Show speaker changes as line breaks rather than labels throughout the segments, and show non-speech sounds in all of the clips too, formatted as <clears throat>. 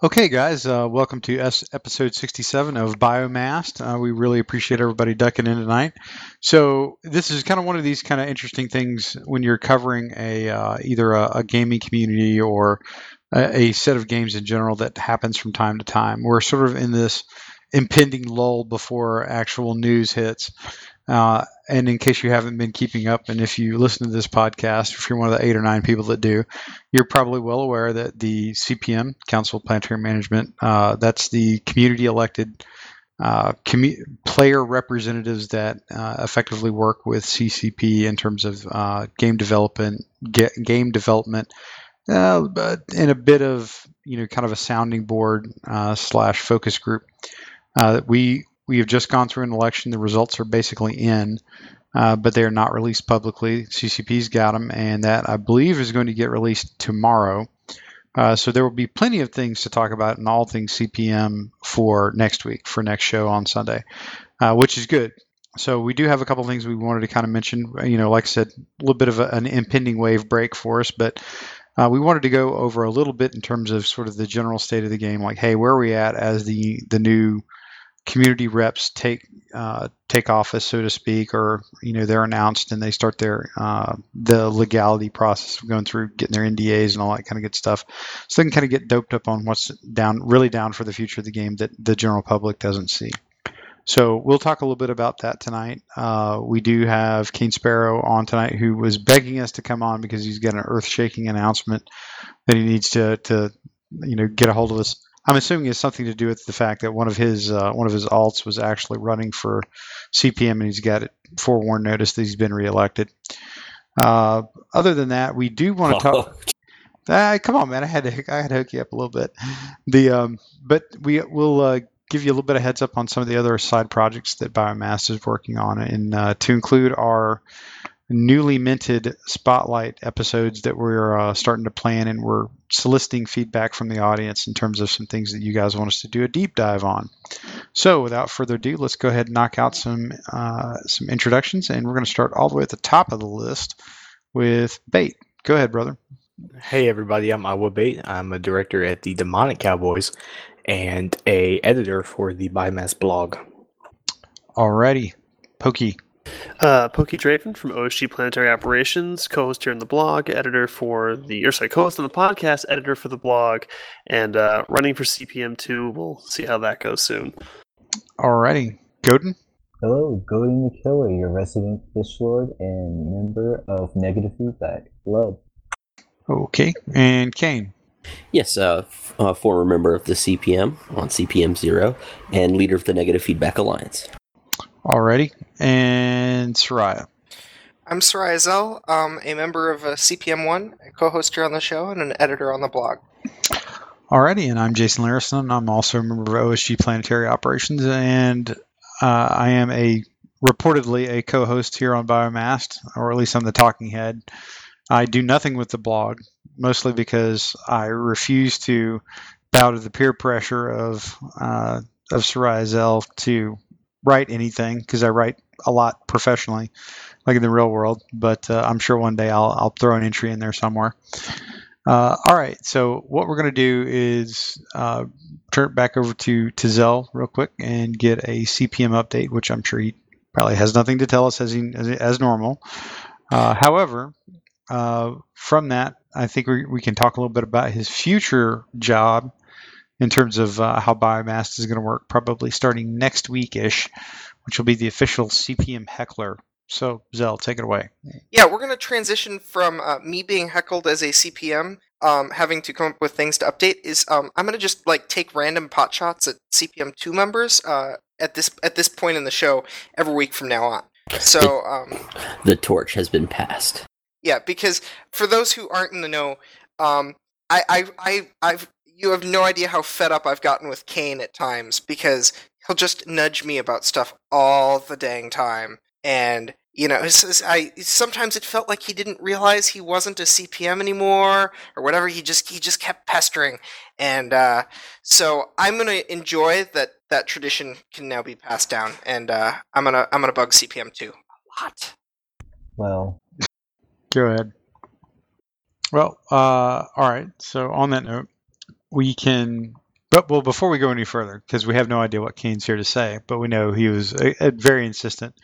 Okay, guys, uh, welcome to S- episode 67 of Biomast. Uh, we really appreciate everybody ducking in tonight. So, this is kind of one of these kind of interesting things when you're covering a uh, either a, a, gaming community or a, a, set of games in general that happens from time to time. We're sort of in this impending lull before actual news hits. Uh, and in case you haven't been keeping up, and if you listen to this podcast, if you're one of the eight or nine people that do, you're probably well aware that the CPM, Council of Planetary Management, uh, that's the community elected uh, commu- player representatives that uh, effectively work with CCP in terms of uh, game development, game development, uh, in a bit of you know kind of a sounding board slash focus group. Uh, we we have just gone through an election. The results are basically in, uh, but they are not released publicly. CCP's got them, and that I believe is going to get released tomorrow. Uh, so there will be plenty of things to talk about and all things CPM for next week, for next show on Sunday, uh, which is good. So we do have a couple things we wanted to kind of mention. You know, like I said, a little bit of a, an impending wave break for us, but uh, we wanted to go over a little bit in terms of sort of the general state of the game. Like, hey, where are we at as the the new community reps take uh, take office, so to speak, or you know they're announced and they start their uh, the legality process of going through getting their NDAs and all that kind of good stuff. So they can kind of get doped up on what's down really down for the future of the game that the general public doesn't see. So we'll talk a little bit about that tonight. Uh, we do have Kane Sparrow on tonight, who was begging us to come on because he's got an earth-shaking announcement that he needs to to you know get a hold of us I'm assuming it's something to do with the fact that one of his uh, one of his alts was actually running for CPM, and he's got it forewarned notice that he's been reelected. Uh, other than that, we do want to <laughs> talk. Uh, come on, man! I had to I had to hook you up a little bit. The um, but we will uh, give you a little bit of heads up on some of the other side projects that Biomass is working on, and uh, to include our newly minted spotlight episodes that we're uh, starting to plan and we're soliciting feedback from the audience in terms of some things that you guys want us to do a deep dive on. So without further ado let's go ahead and knock out some uh, some introductions and we're going to start all the way at the top of the list with bait go ahead brother.
Hey everybody. I'm Iowa bait i'm a director at the demonic cowboys and a editor for the biomass blog.
Alrighty pokey
uh, Pokey Draven from OSG Planetary Operations, co-host here on the blog, editor for the, or sorry, co-host on the podcast, editor for the blog, and uh, running for CPM2. We'll see how that goes soon.
Alrighty. Godin?
Hello, Godin the Killer, your resident fish lord and member of Negative Feedback. Hello.
Okay. And Kane?
Yes, uh, f- uh, former member of the CPM on CPM Zero and leader of the Negative Feedback Alliance.
Alrighty. And Soraya.
I'm Soraya Zell, um, a member of uh, CPM1, a co-host here on the show, and an editor on the blog.
Alrighty, and I'm Jason Larison. I'm also a member of OSG Planetary Operations, and uh, I am a reportedly a co-host here on Biomast, or at least I'm the talking head. I do nothing with the blog, mostly because I refuse to bow to the peer pressure of uh, of Soraya Zell to write anything because I write a lot professionally, like in the real world. But uh, I'm sure one day I'll, I'll throw an entry in there somewhere. Uh, all right, so what we're going to do is uh, turn it back over to, to Zell real quick and get a CPM update, which I'm sure he probably has nothing to tell us as, he, as, as normal. Uh, however, uh, from that, I think we, we can talk a little bit about his future job in terms of uh, how Biomass is going to work, probably starting next week ish, which will be the official CPM heckler. So, Zell, take it away.
Yeah, we're going to transition from uh, me being heckled as a CPM, um, having to come up with things to update. Is um, I'm going to just like take random pot shots at CPM two members uh, at this at this point in the show every week from now on. So um,
the torch has been passed.
Yeah, because for those who aren't in the know, um, I, I, I, I've you have no idea how fed up I've gotten with Kane at times because he'll just nudge me about stuff all the dang time. And you know, I sometimes it felt like he didn't realize he wasn't a CPM anymore or whatever. He just he just kept pestering, and uh, so I'm gonna enjoy that that tradition can now be passed down, and uh, I'm gonna I'm gonna bug CPM too a lot.
Well,
go ahead. Well, uh, all right. So on that note, we can But well, before we go any further, because we have no idea what Kane's here to say, but we know he was uh, uh, very insistent,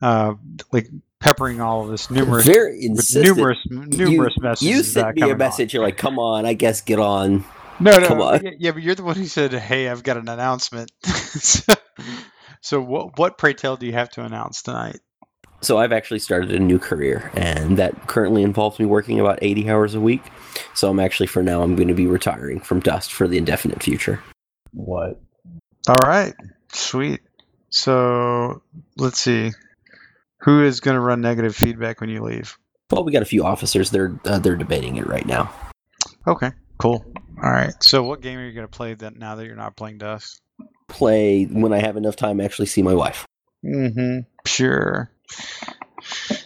uh, like peppering all of this numerous,
Very insistent.
numerous, numerous
you,
messages.
You sent me a
coming on.
message. You're like, "Come on, I guess get on."
No, no,
Come on.
Yeah, yeah, but you're the one who said, "Hey, I've got an announcement." <laughs> so, so what, what pray tell do you have to announce tonight?
So I've actually started a new career, and that currently involves me working about 80 hours a week. So I'm actually, for now, I'm going to be retiring from Dust for the indefinite future.
What?
All right, sweet. So let's see, who is going to run negative feedback when you leave?
Well, we got a few officers. They're uh, they're debating it right now.
Okay, cool. All right. So what game are you going to play then? Now that you're not playing Dust?
Play when I have enough time. to Actually, see my wife.
Mm-hmm. Sure.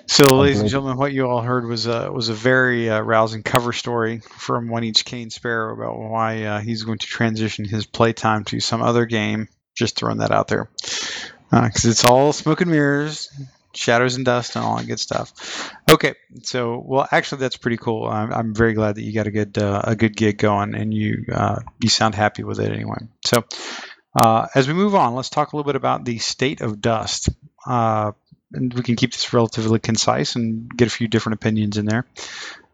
So, ladies and gentlemen, what you all heard was a was a very uh, rousing cover story from One Each Kane Sparrow about why uh, he's going to transition his playtime to some other game. Just throwing that out there, because it's all smoke and mirrors, shadows and dust, and all that good stuff. Okay, so well, actually, that's pretty cool. I'm, I'm very glad that you got a good uh, a good gig going, and you uh, you sound happy with it anyway. So, uh, as we move on, let's talk a little bit about the state of dust. Uh, and we can keep this relatively concise and get a few different opinions in there.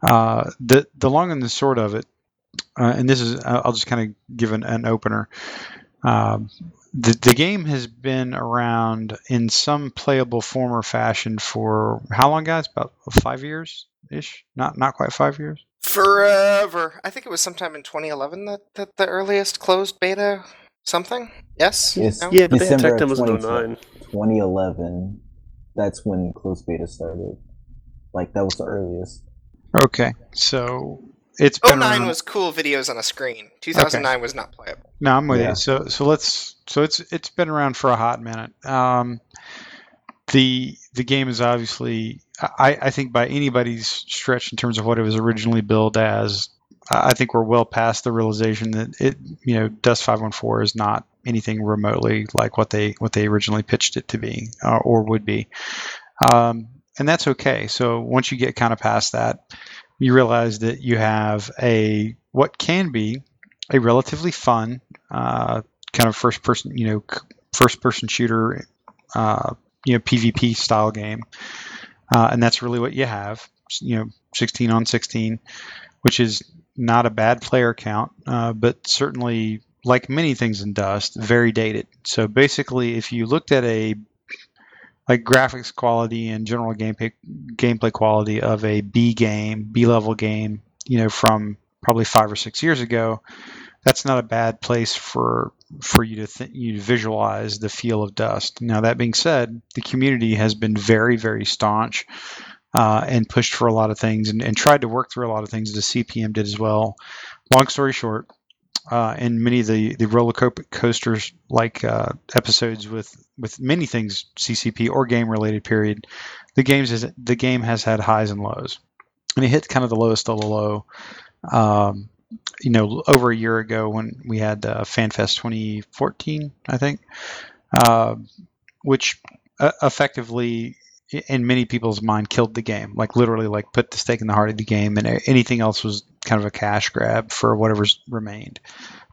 Uh, the the long and the short of it, uh, and this is I'll just kind of give an, an opener. Um, the the game has been around in some playable form or fashion for how long, guys? About five years ish. Not not quite five years.
Forever. I think it was sometime in 2011 that, that the earliest closed beta something. Yes.
Yes.
No?
Yeah, but
December
Tech
of
was in
2012.
09.
2011. That's when closed beta started. Like that was the earliest.
Okay, so it's been
09
around-
was cool videos on a screen. 2009 was not playable.
No, I'm with
Yeah.
you. So so let's so it's it's been around for a hot minute. Um, the the game is obviously I, I think by anybody's stretch in terms of what it was originally billed as, I I think we're well past the realization that it you know Dust 514 is not anything remotely like what they what they originally pitched it to be uh, or would be. Um, and that's okay. So once you get kind of past that, you realize that you have a what can be a relatively fun uh, kind of first person, you know, first person shooter, uh, you know, PvP style game, uh, and that's really what you have. You know, 16 on 16, which is not a bad player count, uh, but certainly like many things in Dust, very dated. So basically, if you looked at a like graphics quality and general gameplay gameplay quality of a B game, B level game, you know, from probably five or six years ago, that's not a bad place for for you to th- you to visualize the feel of Dust. Now that being said, the community has been very very staunch uh, and pushed for a lot of things and, and tried to work through a lot of things. The CPM did as well. Long story short, uh, many of the the roller co- coasters like uh, episodes with with many things CCP or game related period, the games is the game has had highs and lows, and it hit kind of the lowest of the low. Um, you know, over a year ago when we had uh, FanFest 2014, I think, uh, which effectively, in many people's mind, killed the game. Like literally, like put the stake in the heart of the game, and anything else was kind of a cash grab for whatever's remained.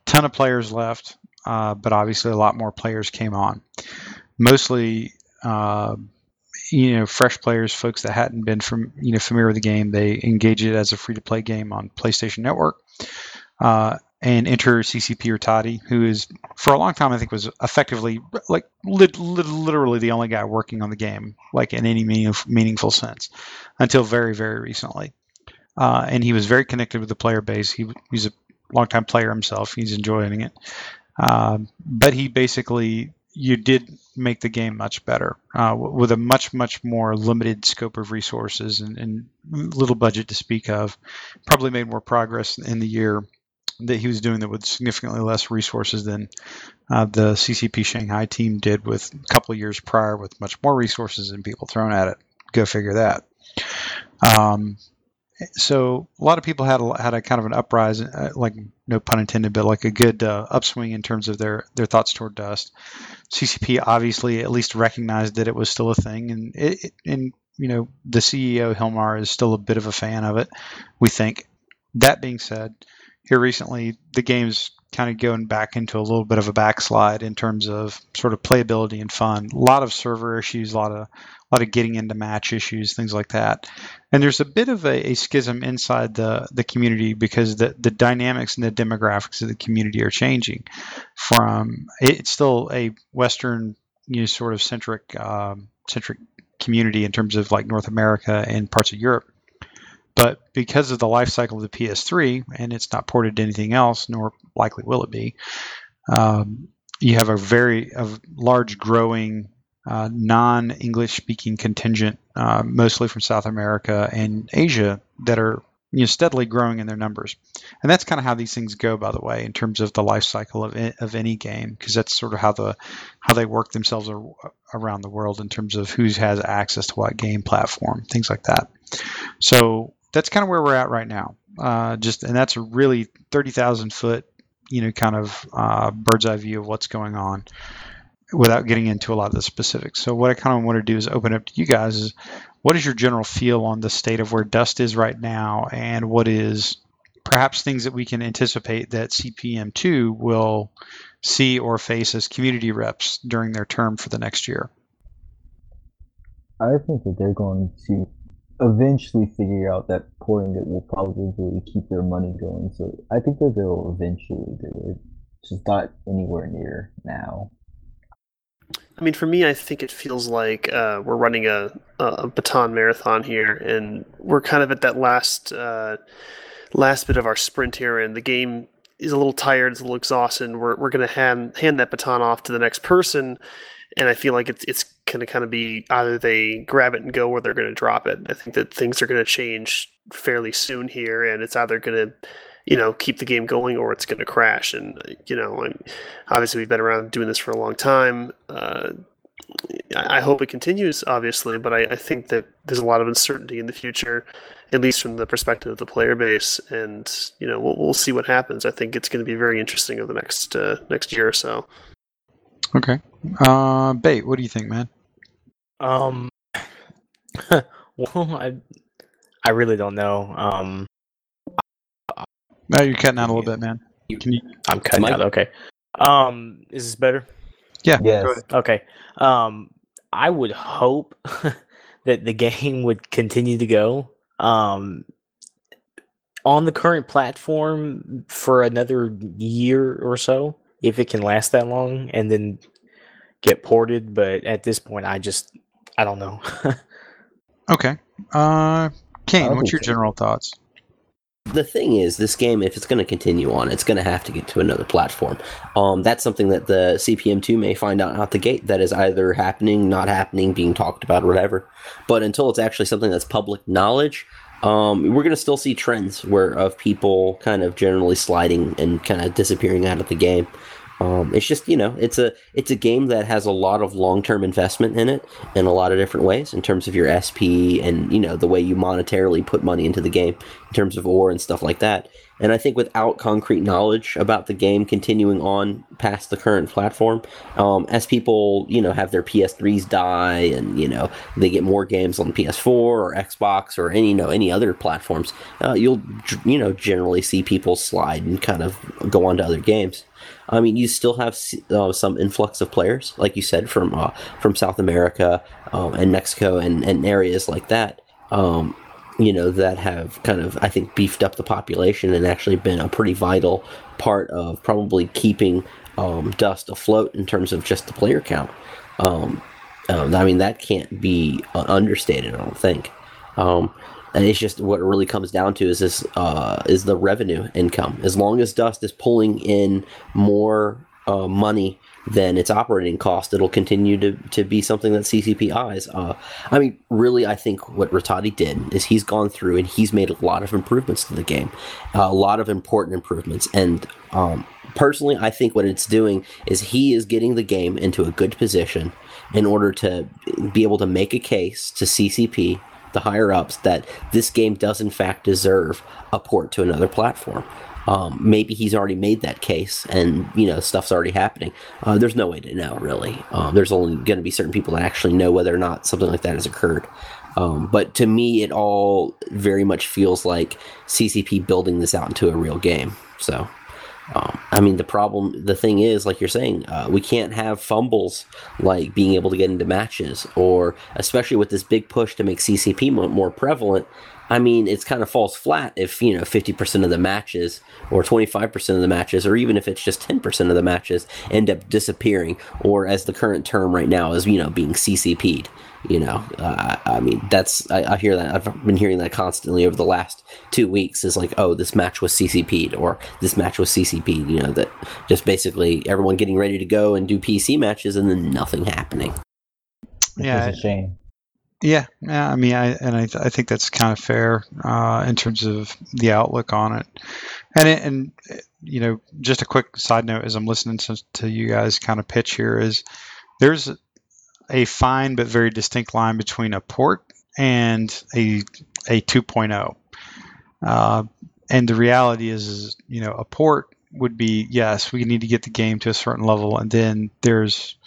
Ton of players left, uh, but obviously a lot more players came on. Mostly. Uh, you know, fresh players, folks that hadn't been from you know familiar with the game, they engage it as a free to play game on PlayStation Network. Uh, and enter CCP Rattati, who is for a long time I think was effectively like lit, lit, literally the only guy working on the game, like in any meaning, meaningful sense, until very very recently. Uh, and he was very connected with the player base. He, he's a longtime player himself. He's enjoying it. Um, but he basically you did make the game much better uh, with a much much more limited scope of resources and, and little budget to speak of. Probably made more progress in the year that he was doing that with significantly less resources than uh, the CCP Shanghai team did with a couple years prior with much more resources and people thrown at it. Go figure that. Um, so a lot of people had a, had a kind of an uprising, uh, like no pun intended, but like a good uh, upswing in terms of their their thoughts toward Dust. CCP obviously at least recognized that it was still a thing, and it, and you know the CEO Hilmar is still a bit of a fan of it. We think. That being said, here recently the game's kind of going back into a little bit of a backslide in terms of sort of playability and fun. A lot of server issues, a lot of a lot of getting into match issues, things like that. And there's a bit of a, a schism inside the the community because the the dynamics and the demographics of the community are changing. From it's still a Western, you know, sort of centric um, centric community in terms of like North America and parts of Europe. But because of the life cycle of the PS3 and it's not ported to anything else, nor likely will it be, um, you have a very a large growing uh, non-English speaking contingent, uh, mostly from South America and Asia, that are you know, steadily growing in their numbers. And that's kind of how these things go, by the way, in terms of the life cycle of, of any game, because that's sort of how the how they work themselves ar- around the world in terms of who has access to what game platform, things like that. So that's kind of where we're at right now. Uh, just and that's a really thirty thousand foot, you know, kind of uh, bird's eye view of what's going on without getting into a lot of the specifics. So what I kind of want to do is open up to you guys is what is your general feel on the state of where Dust is right now and what is perhaps things that we can anticipate that CPM2 will see or face as community reps during their term for the next year?
I think that they're going to eventually figure out that porting it will probably keep their money going. So I think that they'll eventually do it. Just not anywhere near now.
I mean, for me, I think it feels like uh, we're running a, a baton marathon here, and we're kind of at that last uh, last bit of our sprint here, and the game is a little tired, it's a little exhausted. We're we're going to hand hand that baton off to the next person, and I feel like it's it's going to kind of be either they grab it and go, or they're going to drop it. I think that things are going to change fairly soon here, and it's either going to you know keep the game going or it's going to crash and you know obviously we've been around doing this for a long time uh, I hope it continues, obviously, but I, I, think that there's a lot of uncertainty in the future, at least from the perspective of the player base, and you know we'll, we'll see what happens. I think it's going to be very interesting over the next uh, next year or so.
Okay, uh, Bait, what do you think, man?
Um, <laughs> well, I I really don't know. Um,
no, you're cutting out a little bit, man. Can you?
I'm cutting out. Okay. Um, is this better?
Yeah.
Yes.
Okay. Um, I would hope <laughs> that the game would continue to go um, on the current platform for another year or so, if it can last that long, and then get ported. But at this point, I just I don't know. <laughs>
okay. Uh, Kane, what's your general thoughts?
the thing is, this game, if it's going to continue on, it's going to have to get to another platform. Um, that's something that the CPM2 may find out out the gate that is either happening, not happening, being talked about, or whatever. But until it's actually something that's public knowledge, um, we're going to still see trends where of people kind of generally sliding and kind of disappearing out of the game. Um, it's just you know it's a it's a game that has a lot of long term investment in it in a lot of different ways in terms of your SP and you know the way you monetarily put money into the game in terms of ore and stuff like that. And I think without concrete knowledge about the game continuing on past the current platform, um, as people you know have their PS3s die and you know they get more games on PS4 or Xbox or any you know any other platforms, uh, you'll you know generally see people slide and kind of go on to other games. I mean, you still have uh, some influx of players, like you said, from uh, from South America um, and Mexico and, and areas like that. Um, you know that have kind of I think beefed up the population and actually been a pretty vital part of probably keeping um, Dust afloat in terms of just the player count. Um, um, I mean that can't be uh, understated. I don't think. And it's just what it really comes down to is this uh, is the revenue income. As long as Dust is pulling in more uh, money than its operating cost, it'll continue to, to be something that CCP eyes. Uh, I mean, really, I think what Rattati did is he's gone through and he's made a lot of improvements to the game, a lot of important improvements. And um, personally, I think what it's doing is he is getting the game into a good position in order to be able to make a case to CCP the higher ups that this game does in fact deserve a port to another platform. Um, maybe he's already made that case, and you know stuff's already happening. Uh, there's no way to know, really. Um, there's only going to be certain people that actually know whether or not something like that has occurred. Um, but to me, it all very much feels like CCP building this out into a real game. So, Um, I mean, the problem, the thing is, like you're saying, uh, we can't have fumbles like being able to get into matches, or especially with this big push to make CCP mo- more prevalent. I mean, it's kind of falls flat if you know 50% of the matches, or 25% of the matches, or even if it's just 10% of the matches end up disappearing, or as the current term right now is, you know, being CCP'd. You know, uh, I mean, that's I, I hear that. I've been hearing that constantly over the last two weeks. Is like, oh, this match was CCP'd, or this match was CCP'd. You know, that just basically everyone getting ready to go and do PC matches, and then nothing happening.
Which
Yeah,
is a shame.
Yeah, yeah. I mean, I and I, I think that's kind of fair uh, in terms of the outlook on it. And it, and uh, you know, just a quick side note as I'm listening to, to you guys kind of pitch here is there's a fine but very distinct line between a port and a a 2.0. Uh, and the reality is, is, you know, a port would be yes, we need to get the game to a certain level, and then there's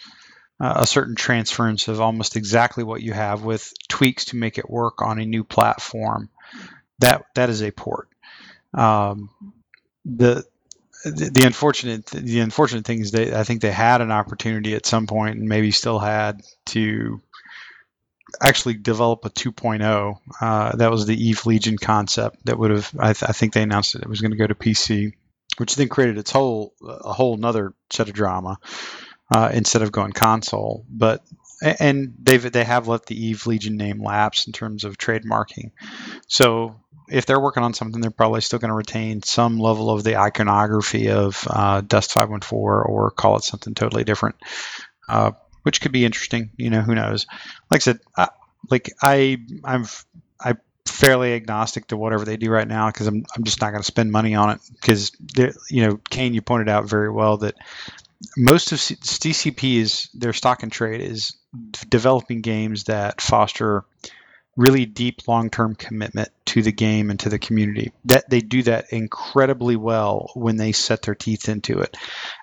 uh, a certain transference of almost exactly what you have with tweaks to make it work on a new platform. That that is a port. Um, the, the unfortunate the unfortunate thing is they I think they had an opportunity at some point and maybe still had to actually develop a 2.0. Uh, that was the Eve Legion concept that would have I, th- I think they announced that it was going to go to PC, which then created its whole a whole another set of drama uh, instead of going console. But and they've they have let the Eve Legion name lapse in terms of trademarking. So if they're working on something, they're probably still going to retain some level of the iconography of uh, Dust 514 or call it something totally different, uh, which could be interesting. You know, who knows? Like I said, I, like I I'm I fairly agnostic to whatever they do right now because I'm I'm just not going to spend money on it because you know Kane you pointed out very well that most of C- CCP is their stock and trade is developing games that foster really deep long-term commitment to the game and to the community. That they do that incredibly well when they set their teeth into it.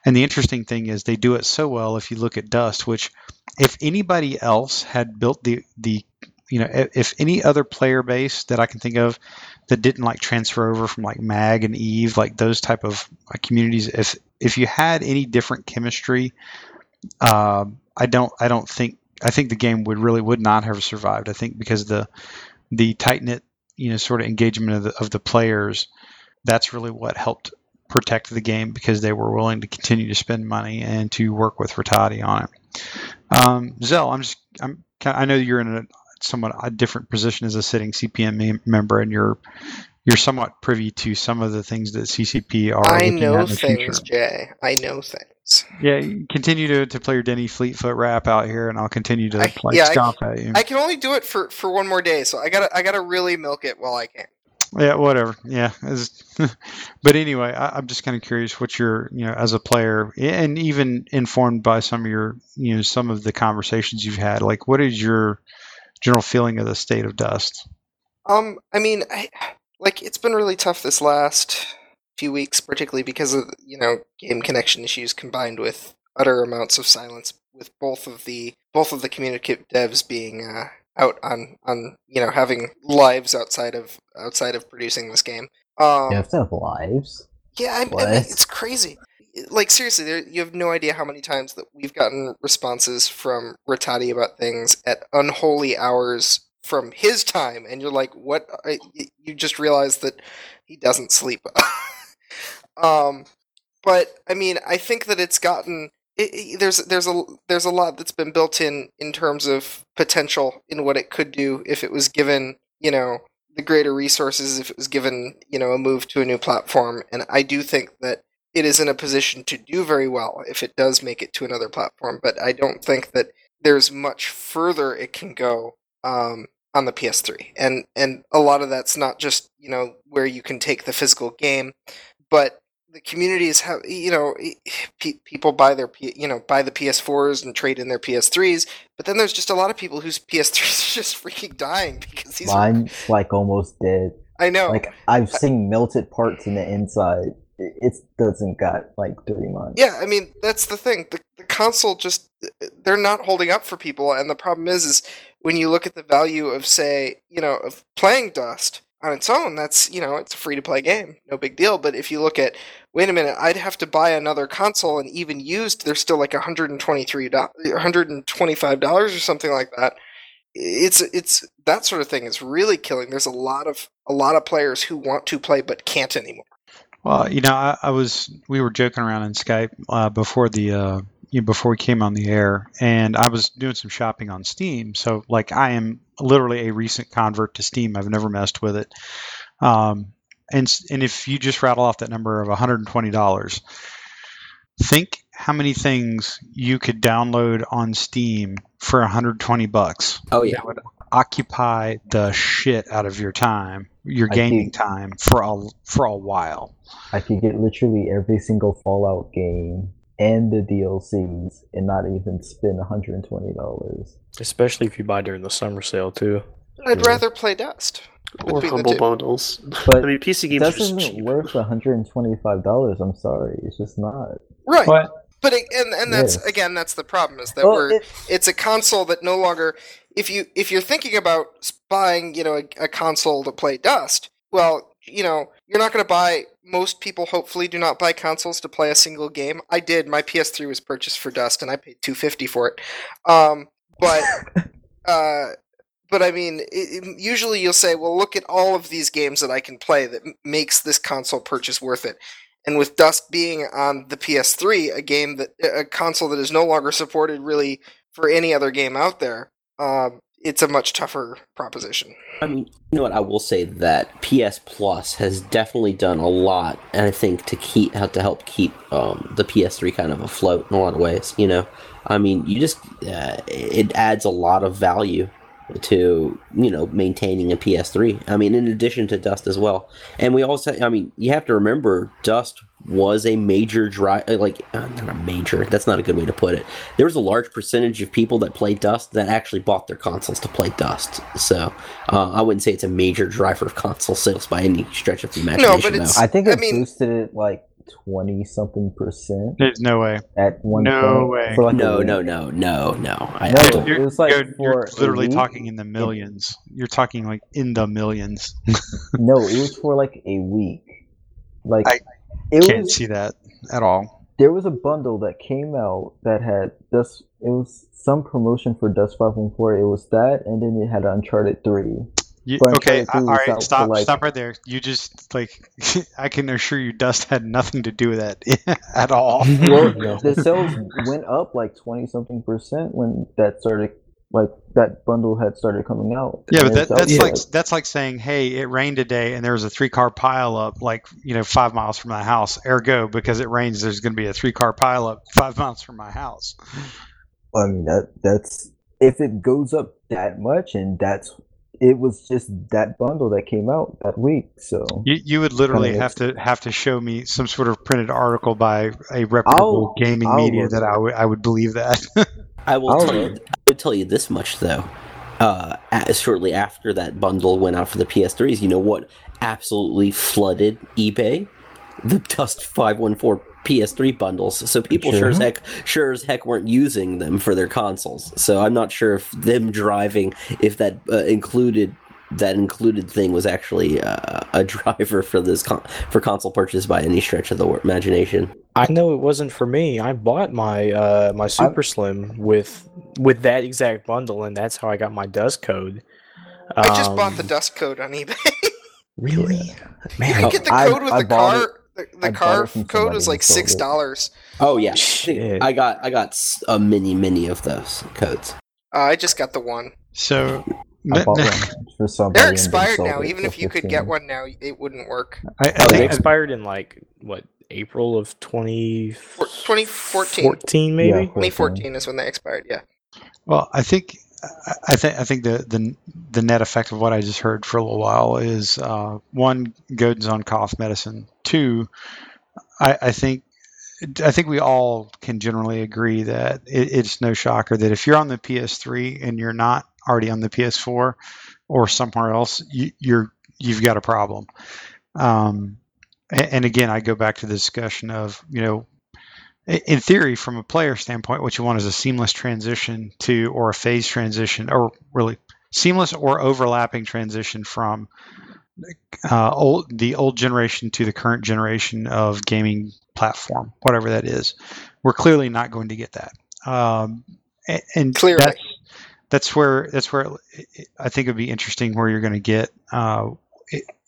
And the interesting thing is they do it so well if you look at Dust, which if anybody else had built the the you know if, any other player base that I can think of that didn't like transfer over from like Mag and Eve, like those type of communities, if if you had any different chemistry, uh, I don't I don't think I think the game would really would not have survived. I think because the the tight knit you know sort of engagement of the, of the players, that's really what helped protect the game because they were willing to continue to spend money and to work with Rattati on it. Um, Zell, I'm just I'm I know you're in a somewhat a different position as a sitting CPM member, and you're you're somewhat privy to some of the things that CCP are.
I
looking
know
at in the
things,
future.
Jay. I know things.
Yeah, continue to, to play your Denny Fleetfoot rap out here, and I'll continue to
I-
play
yeah, I-
stomp at you.
I can only do it for, for one more day, so I gotta I gotta really milk it while I can.
yeah, whatever. Yeah, <laughs> but anyway, I, I'm just kind of curious what you're, you know, as a player, and even informed by some of your, you know, some of the conversations you've had. Like, what is your general feeling of the state of Dust?
Um, I mean, I like it's been really tough this last few weeks, particularly because of you know game connection issues combined with utter amounts of silence with both of the both of the community devs being uh, out on on you know having lives outside of outside of producing this game. Um,
You have to have lives.
Yeah, I, I mean, it's crazy. Like seriously, there, you have no idea how many times that we've gotten responses from Rattati about things at unholy hours from his time, and you're like, "What?" You just realize that he doesn't sleep. <laughs> um, but I mean, I think that it's gotten it, it- there's there's a there's a lot that's been built in in terms of potential in what it could do if it was given, you know, the greater resources if it was given, you know, a move to a new platform. And I do think that it is in a position to do very well if it does make it to another platform. But I don't think that there's much further it can go um, on the PS3. And and a lot of that's not just you know where you can take the physical game, but the communities have you know pe- people buy their P- you know buy the PS4s and trade in their PS3s, but then there's just a lot of people whose PS3s are just freaking dying because these. Are,
like almost dead.
I know.
Like I've seen melted parts in the inside. It, doesn't got like three months.
Yeah, I mean that's the thing. The, the console just they're not holding up for people, and the problem is, is when you look at the value of say, you know, of playing Dust. On its own, that's you know it's a free to play game, no big deal. But if you look at, wait a minute, I'd have to buy another console, and even used, they're still like 123 125 dollars or something like that. It's it's that sort of thing is really killing. There's a lot of a lot of players who want to play but can't anymore.
Well, you know, I, I was we were joking around in Skype uh, before the uh, you know, before we came on the air, and I was doing some shopping on Steam. So, like, I am literally a recent convert to Steam. I've never messed with it. Um, and and if you just rattle off that number of 120 dollars, think how many things you could download on Steam for 120 bucks.
Oh yeah,
That would occupy the shit out of your time, your gaming time for a for a while.
I could get literally every single Fallout game and the DLCs and not even spend $120.
Especially if you buy during the summer sale too.
I'd
Yeah.
rather play Dust. would
or
be the
humble bundles. <laughs>
But
I mean, PC games are
That
just
isn't
cheap.
worth $125. I'm sorry. It's just not.
Right.
But
But it, and and that's
Yeah.
again that's the problem is that
Well,
we're
it-
it's a console that no longer if you if you're thinking about buying you know a, a console to play Dust, well you know you're not going to buy. Most people hopefully do not buy consoles to play a single game. I did. My PS3 was purchased for Dust, and I paid two fifty for it. Um, but <laughs> uh, but I mean, it, it- usually you'll say, well, look at all of these games that I can play that m- makes this console purchase worth it. And with Dust being on the PS3, a game that a console that is no longer supported really for any other game out there, um, it's a much tougher proposition.
I mean, you know what? I will say that PS Plus has definitely done a lot, and I think to keep to help keep um, the PS3 kind of afloat in a lot of ways. You know, I mean, you just uh, it adds a lot of value to you know maintaining a PS3. I mean, in addition to Dust as well, and we also, I mean, you have to remember Dust was a major drive, like uh, not a major. That's not a good way to put it. There was a large percentage of people that played Dust that actually bought their consoles to play Dust. So uh, I wouldn't say it's a major driver of console sales by any stretch of the imagination.
No, but it's-
though.
I think
I
it
mean-
boosted it like 20 something percent
there's no way.
at one
No
point.
way.
For like
no, no, no, no, no. I,
No,
I don't.
it was like
you're, you're literally
week,
talking in the millions. You're talking like in the millions. <laughs>
No, it was for like a week. Like
I
it
Can't
was
see that at all.
there was a bundle that came out that had Dust. It was some promotion for Dust 514. It was that, and then it had Uncharted 3.
You, okay,
Uncharted 3
all
was
right,
out for,
stop,
like-
stop right there. You just like <laughs> I can assure you, Dust had nothing to do with that <laughs> at all. <laughs>
Well,
No.
the sales went up like 20 something percent when that started. Like that bundle had started coming out.
Yeah, but that, that's like
like-
that's like saying, "Hey, it rained today, and there was a three-car pileup, like you know, five miles from my house. Ergo, because it rains, there's going to be a three-car pileup five miles from my house."
I mean that that's if it goes up that much, and that's it was just that bundle that came out that week. So
You, you would literally
Kinda
have to have to show me some sort of printed article by a reputable
I'll-
gaming
I'll
media
look
that
it
I would I would believe that. <laughs>
I will tell you. I would tell you this much though. Uh, a- shortly after that bundle went out for the PS3s, you know what absolutely flooded eBay? The Dust Five One Four PS3 bundles. So people sure. as heck, sure as heck, weren't using them for their consoles. So I'm not sure if them driving, if that uh, included that included thing was actually uh, a driver for this con- for console purchase by any stretch of the wor- imagination.
I know it wasn't for me. I bought my uh my Super Slim with with that exact bundle, and that's how I got my dust code.
I just bought the
Um,
dust code on eBay. <laughs>
Really,
you
man.
can
I-
get the
I-
code with
I
the
bought
car.
it-
The, the
bought
car code
somebody
was like six dollars.
Oh yeah,
Shit.
I got I got a many many of those codes.
Uh, I just got the one.
so
I
n-
bought one for somebody.
They're
and they
expired now. Even if you could get one now, it wouldn't work.
I, I
Oh, they
think
expired in like what April of 2014,
Four- 2014.
maybe.
Yeah.
2014 is when they expired. Yeah.
Well, I think I- think I think the, the the net effect of what I just heard for a little while is uh, one, Godin's on cough medicine. Two, I, I think I think we all can generally agree that it, it's no shocker that if you're on the PS3 and you're not already on the PS4 or somewhere else, you, you're you've got a problem. Um, and, and again, I go back to the discussion of you know in theory, from a player standpoint, what you want is a seamless transition to, or a phase transition, or really seamless or overlapping transition from uh, old the old generation to the current generation of gaming platform, whatever that is. We're clearly not going to get that. Um, a- and
Clearly.
that's that's where that's where it- I think it'd be interesting where you're going to get. Uh,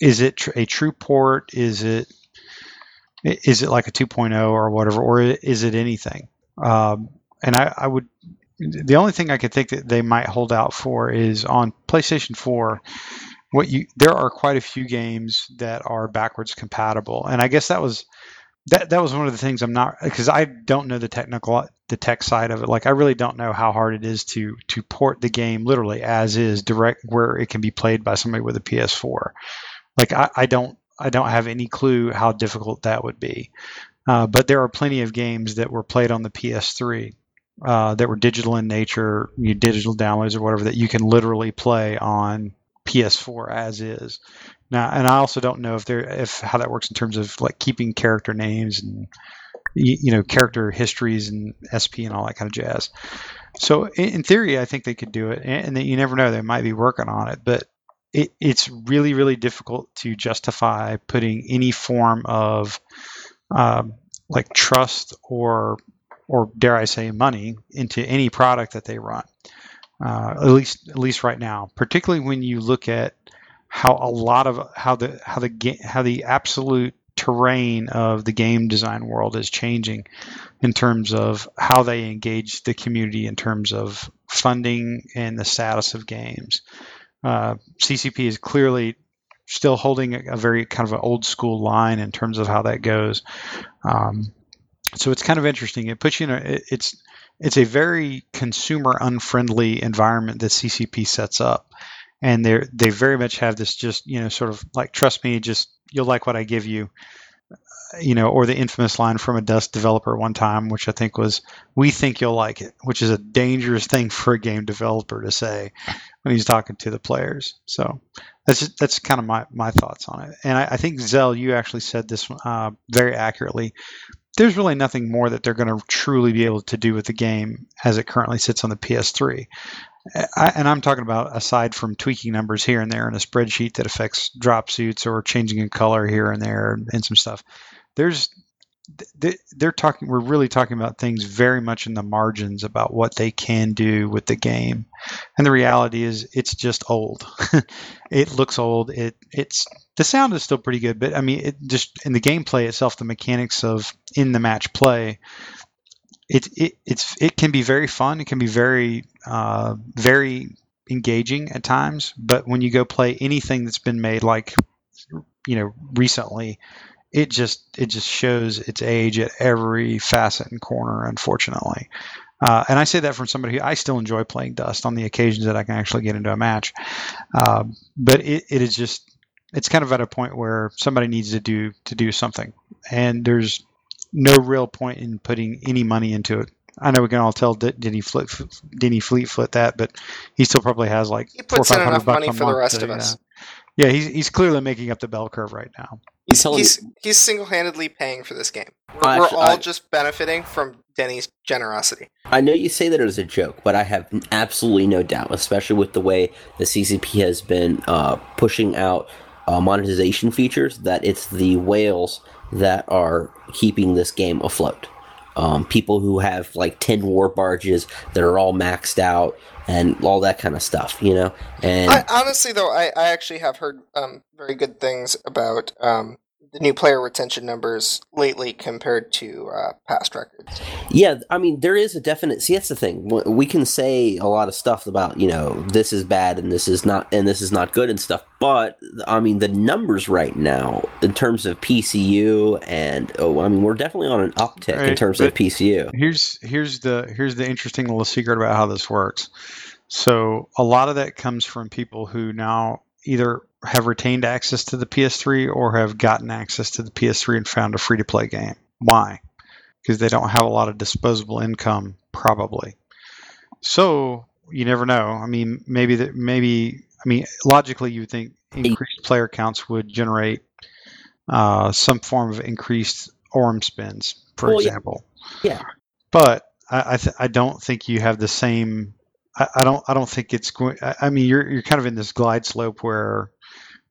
is it tr- a true port? Is it is it like a 2.0 or whatever, or is it anything? Um, and I, I would. The only thing I could think that they might hold out for is on PlayStation 4. What you there are quite a few games that are backwards compatible, and I guess that was that that was one of the things I'm not because I don't know the technical the tech side of it. Like I really don't know how hard it is to to port the game literally as is direct where it can be played by somebody with a PS4. Like I, I don't I don't have any clue how difficult that would be. Uh, but there are plenty of games that were played on the PS3 uh, that were digital in nature, you digital downloads or whatever that you can literally play on PS4 as is. Now, and I also don't know if there if how that works in terms of like keeping character names and you, you know character histories and SP and all that kind of jazz. So in, in theory, I think they could do it, and, and you never know they might be working on it, but it, it's really really difficult to justify putting any form of um, like trust or or dare I say money into any product that they run. Uh, at least at least right now, particularly when you look at how a lot of how the how the how the absolute terrain of the game design world is changing in terms of how they engage the community in terms of funding and the status of games. Uh, CCP is clearly still holding a, a very kind of an old school line in terms of how that goes. Um, so it's kind of interesting. It puts you in a it, it's it's a very consumer unfriendly environment that CCP sets up, and they they very much have this just you know sort of like trust me, just you'll like what I give you, you know, or the infamous line from a Dust developer one time, which I think was "We think you'll like it," which is a dangerous thing for a game developer to say when he's talking to the players. So that's just, that's kind of my my thoughts on it. And I, I think Zell, you actually said this uh, very accurately there's really nothing more that they're going to truly be able to do with the game as it currently sits on the PS3. I, and I'm talking about aside from tweaking numbers here and there in a spreadsheet that affects drop suits or changing in color here and there and, and some stuff. There's they're talking we're really talking about things very much in the margins about what they can do with the game. And the reality is it's just old. <laughs> It looks old. It it's the sound is still pretty good but i mean it just in the gameplay itself the mechanics of in the match play it, it it's it can be very fun. It can be very uh, very engaging at times. But when you go play anything that's been made like you know recently it just it just shows its age at every facet and corner, unfortunately. Uh, and I say that from somebody who I still enjoy playing Dust on the occasions that I can actually get into a match. Uh, but it, it is just it's kind of at a point where somebody needs to do to do something, and there's no real point in putting any money into it. I know we can all tell D- Denny Fleet, Denny Fleetfoot that, but he still probably has like
He
four or
puts in enough money for the rest
to-
of us.
Yeah, yeah he's, he's clearly making up the bell curve right now.
He's telling
He's he's single-handedly paying for this game. We're,
I
we're all
I-
just benefiting from Denny's generosity.
I know you say that as a joke, but I have absolutely no doubt, especially with the way the CCP has been uh, pushing out uh, monetization features, that it's the whales that are keeping this game afloat. Um, people who have like 10 war barges that are all maxed out and all that kind of stuff, you know? And
I, honestly, though, I, I actually have heard um, very good things about um, the new player retention numbers lately compared to uh, past records.
Yeah, I mean, there is a definite. See, that's the thing. We can say a lot of stuff about, you know, this is bad and this is not, and this is not good and stuff. But I mean, the numbers right now, in terms of PCU, and oh, I mean, we're definitely on an uptick in terms of PCU.
Here's here's the here's the interesting little secret about how this works. So a lot of that comes from people who now either have retained access to the PS3 or have gotten access to the PS3 and found a free to play game. Why? Because they don't have a lot of disposable income, probably. So you never know. I mean, maybe that maybe I mean logically you would think increased player counts would generate uh, some form of increased Aurum spins, for
Well, yeah.
example.
Yeah.
But I I, th- I don't think you have the same. I, I don't I don't think it's going. I, I mean, you're you're kind of in this glide slope where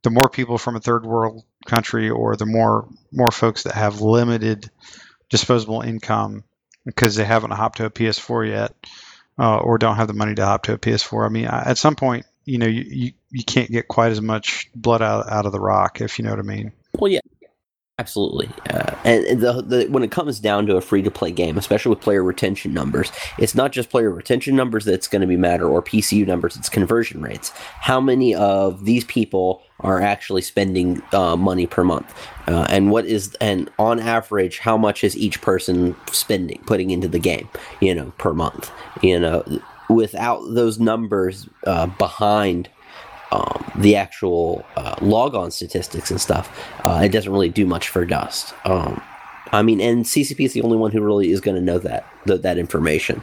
the more people from a third world country or the more more folks that have limited disposable income because they haven't hopped to a PS4 yet uh, or don't have the money to hop to a PS4. I mean, at some point, you know, you, you, you can't get quite as much blood out, out of the rock, if you know what I mean.
Well, yeah, absolutely. Uh, and the, the when it comes down to a free to play game, especially with player retention numbers, it's not just player retention numbers that's going to be matter or PCU numbers. It's conversion rates. How many of these people are actually spending uh, money per month, uh, and what is and on average, how much is each person spending putting into the game? You know, per month. You know, without those numbers uh, behind um, the actual uh, logon statistics and stuff, uh, it doesn't really do much for Dust. Um, I mean, and CCP is the only one who really is going to know that that, that information.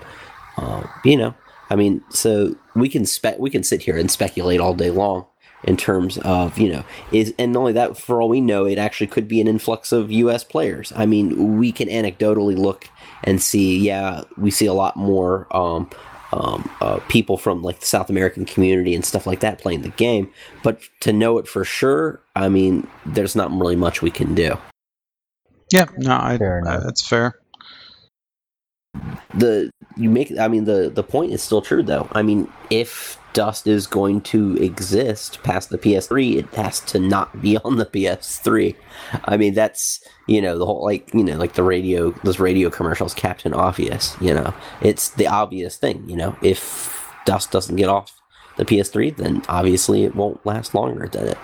Um, you know, I mean, so we can spec we can sit here and speculate all day long in terms of you know is and not only that for all we know it actually could be an influx of US players I mean we can anecdotally look and see yeah we see a lot more um, um, uh, people from like the South American community and stuff like that playing the game but to know it for sure I mean there's not really much we can do
Yeah, no, I,
Fair
I,
enough.
that's fair.
The you make i mean the the point is still true though. I mean if dust is going to exist past the ps3 it has to not be <laughs> on the ps3 i mean that's you know the whole like you know like the radio those radio commercials captain obvious you know. It's the obvious thing you know. If dust doesn't get off the ps3 then obviously it won't last longer than it.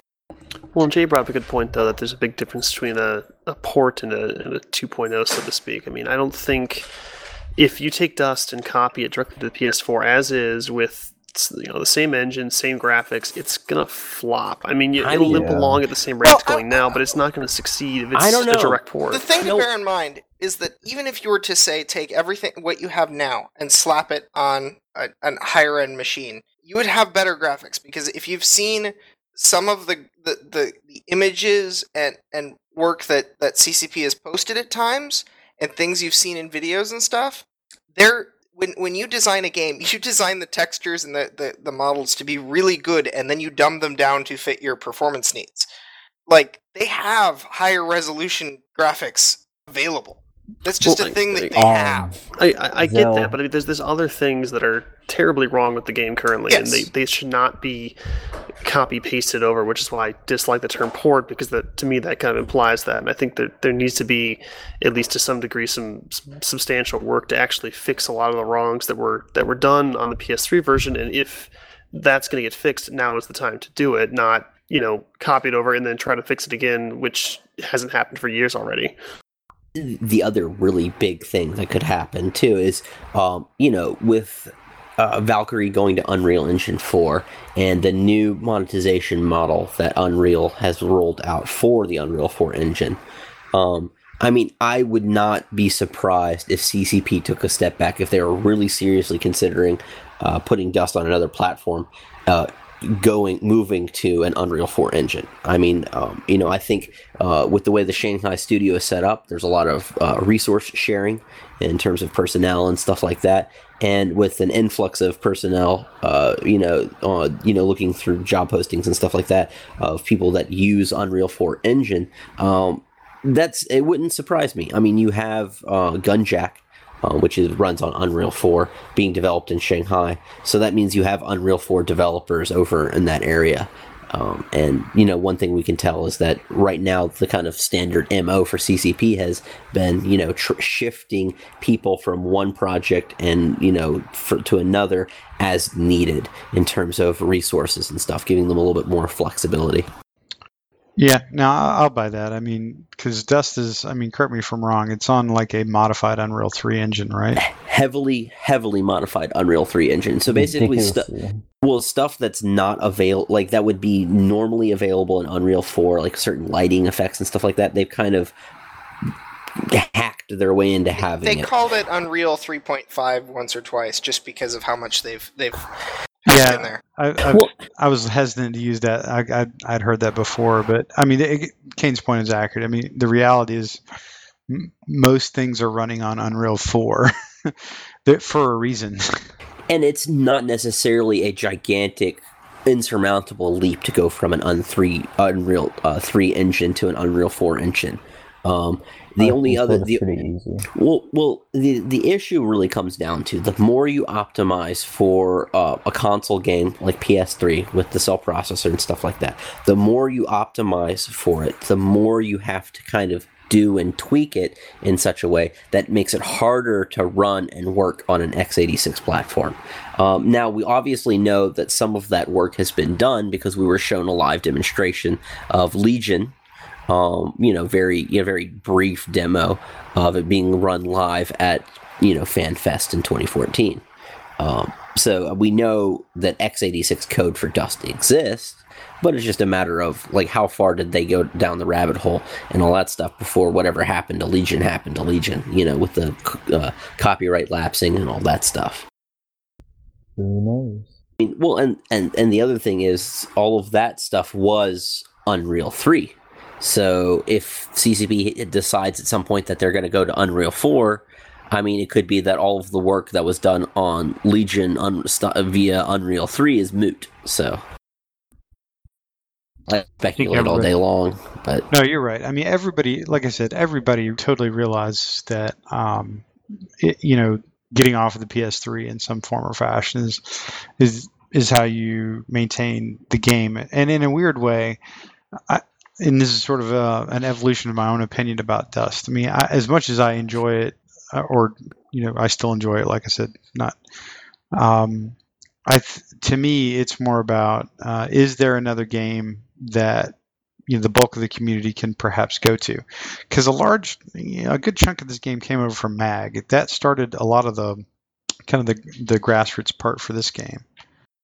Well, Jay brought up a good point, though, that there's a big difference between a, a port and a, and a 2.0, so to speak. I mean, I don't think if you take Dust and copy it directly to the PS4 as is with you know the same engine, same graphics, it's gonna flop. I mean,
I
it'll limp
Yeah.
along at the same rate it's
Well, I-
going now, but it's not going to succeed if it's
I don't
a
know.
direct port.
The thing to bear in mind is that even if you were to say take everything what you have now and slap it on a, a higher end machine, you would have better graphics because if you've seen some of the the, the, the images and, and work that, that CCP has posted at times and things you've seen in videos and stuff, they're when when you design a game, <laughs> you design the textures and the, the, the models to be really good and then you dumb them down to fit your performance needs. Like they have higher resolution graphics available. That's just
Well,
a thing that
like-
they
Um,
have.
I, I, I get
Zell-
that, but I mean, there's there's other things that are terribly wrong with the game currently, and they, they should not be copy pasted over. Which is why I dislike the term port because that to me that kind of implies that, and I think that there needs to be at least to some degree some, some substantial work to actually fix a lot of the wrongs that were that were done on the PS3 version, and if that's going to get fixed, now is the time to do it, not you know copy it over and then try to fix it again, which hasn't happened for years already.
The other really big thing that could happen too is, um, you know, with uh, Valkyrie going to Unreal Engine 4 and the new monetization model that Unreal has rolled out for the Unreal 4 engine. Um, I mean, I would not be surprised if CCP took a step back if they were really seriously considering uh, putting Dust on another platform. Uh, going moving to an Unreal 4 engine. I mean, um, you know, I think uh, with the way the Shanghai studio is set up, there's a lot of uh, resource sharing in terms of personnel and stuff like that. And with an influx of personnel, uh, you know, uh, you know, looking through job postings and stuff like that of people that use Unreal 4 engine, um, that's it wouldn't surprise me. I mean, you have uh, Gunjack uh, which is runs on Unreal 4, being developed in Shanghai. So that means you have Unreal 4 developers over in that area. Um, and you know, one thing we can tell is that right now the kind of standard mo for CCP has been, you know, tr- shifting people from one project and you know for, to another as needed in terms of resources and stuff, giving them a little bit more flexibility.
Yeah, no, I- I'll buy that. I mean, because Dust is, I mean, correct me if I'm wrong, it's on like a modified Unreal 3 engine, right? <laughs>
Heavily, heavily modified Unreal 3 engine. So basically, stu- Well, stuff that's not available, like that would be normally available in Unreal 4, like certain lighting effects and stuff like that. They've kind of hacked their way into having
They
it.
called it Unreal 3.5 once or twice just because of how much they've they've in
Yeah,
there.
I, I,
Well-
I was hesitant to use that. I, I, I'd heard that before, but I mean, it, Kane's point is accurate. I mean, the reality is m- most things are running on Unreal 4 <laughs> for a reason.
and it's not necessarily a gigantic insurmountable leap to go from an un three Unreal uh, three engine to an Unreal four engine. Um, the only other the,
pretty easy.
well, well, the the issue really comes down to the more you optimize for uh, a console game like PS3 with the cell processor and stuff like that, the more you optimize for it, the more you have to kind of do and tweak it in such a way that makes it harder to run and work on an x86 platform. Um, now, we obviously know that some of that work has been done because we were shown a live demonstration of Legion um, you know, very you know, very brief demo of it being run live at you know FanFest in 2014. Um, so we know that x86 code for Dust exists, but it's just a matter of like how far did they go down the rabbit hole and all that stuff before whatever happened to Legion happened to Legion, you know, with the uh, copyright lapsing and all that stuff.
Who knows?
I mean, well, and, and and the other thing is, all of that stuff was Unreal Three. So if CCP decides at some point that they're going to go to Unreal Four, I mean, it could be that all of the work that was done on Legion un- via Unreal Three is moot. So I speculate all day long, but
No, you're right. I mean, everybody, like I said, everybody totally realizes that, um, it, you know, getting off of the PS3 in some form or fashion is is is how you maintain the game. And in a weird way, I, and this is sort of a, an evolution of my own opinion about Dust. I mean, I, as much as I enjoy it, uh, or you know, I still enjoy it. Like I said, not. Um, I th- to me, it's more about uh, is there another game that you know the bulk of the community can perhaps go to because a large you know, a good chunk of this game came over from mag that started a lot of the kind of the the grassroots part for this game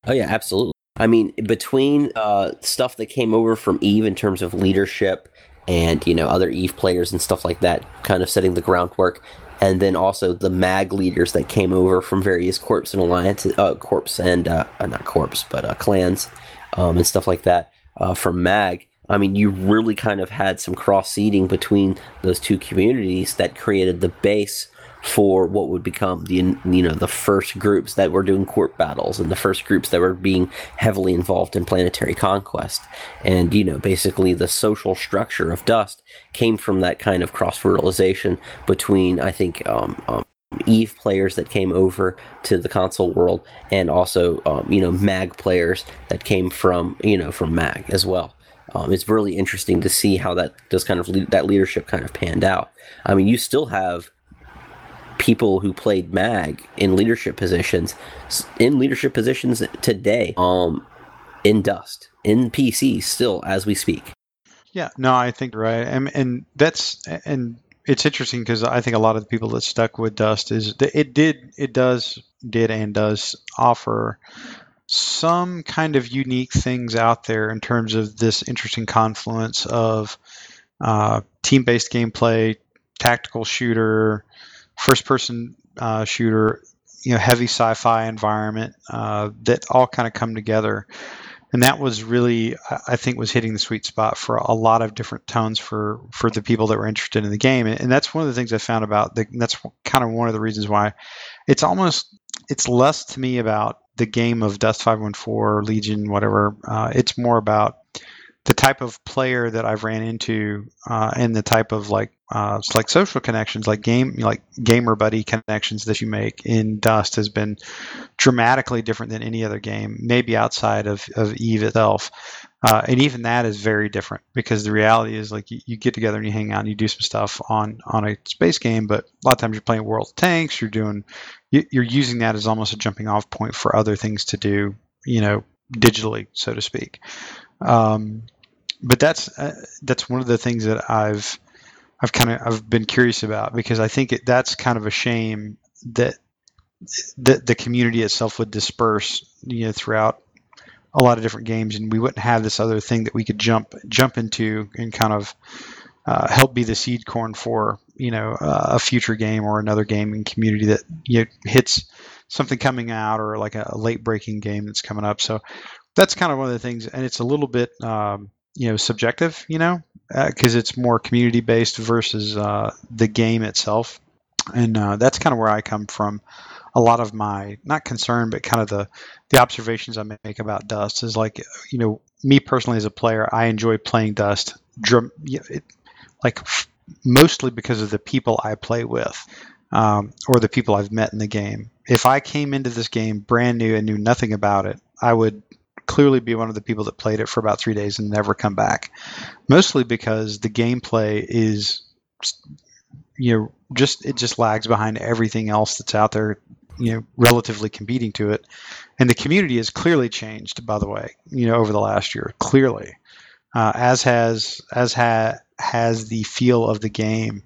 Oh yeah, absolutely. I mean, between uh, stuff that came over from Eve in terms of leadership and you know other Eve players and stuff like that, kind of setting the groundwork, and then also the Mag leaders that came over from various corps and alliances, uh, corps and uh, uh, not corps, but uh, clans um, and stuff like that uh, from Mag. I mean, you really kind of had some cross seeding between those two communities that created the base for what would become the you know the first groups that were doing corp battles and the first groups that were being heavily involved in planetary conquest. And you know basically the social structure of dust came from that kind of cross fertilization between i think um, um, eve players that came over to the console world and also um, you know mag players that came from you know from mag as well. Um, it's really interesting to see how that does kind of le- that leadership kind of panned out. I mean you still have people who played mag in leadership positions in leadership positions today um in dust in pc still as we speak.
Yeah no i think right. And, and that's and it's interesting because i think a lot of the people that stuck with dust is it did it does did and does offer some kind of unique things out there in terms of this interesting confluence of uh, team-based gameplay tactical shooter first person uh, shooter, you know, heavy sci-fi environment uh, that all kind of come together. And that was really, I think, was hitting the sweet spot for a lot of different tones for for the people that were interested in the game. And that's one of the things I found about the. that's kind of one of the reasons why it's almost it's less to me about the game of Dust 514, Legion, whatever. Uh, it's more about the type of player that I've ran into uh, and the type of like uh, like social connections, like game like gamer buddy connections that you make in Dust has been dramatically different than any other game, maybe outside of, of Eve itself. Uh, and even that is very different because the reality is like you, you, get together and you hang out and you do some stuff on on a space game, but a lot of times you're playing World Tanks, you're doing you're using that as almost a jumping off point for other things to do, you know, digitally, so to speak. Um, but that's uh, that's one of the things that I've I've kind of I've been curious about because I think it, that's kind of a shame that that the community itself would disperse you know throughout a lot of different games and we wouldn't have this other thing that we could jump jump into and kind of uh, help be the seed corn for you know uh, a future game or another gaming community that you know, hits something coming out or like a, a late breaking game that's coming up. So that's kind of one of the things and it's a little bit um, you know subjective you know because uh, it's more community based versus uh, the game itself and uh, that's kind of where i come from a lot of my not concern, but kind of the the observations I make about Dust is like you know me personally as a player, I enjoy playing Dust, it, like mostly because of the people I play with um, or the people I've met in the game. If I came into this game brand new and knew nothing about it, I would clearly be one of the people that played it for about three days and never come back. Mostly because the gameplay is, you know, just it just lags behind everything else that's out there, you know, relatively competing to it. And the community has clearly changed, by the way, you know, over the last year, clearly, uh, as has as ha- has the feel of the game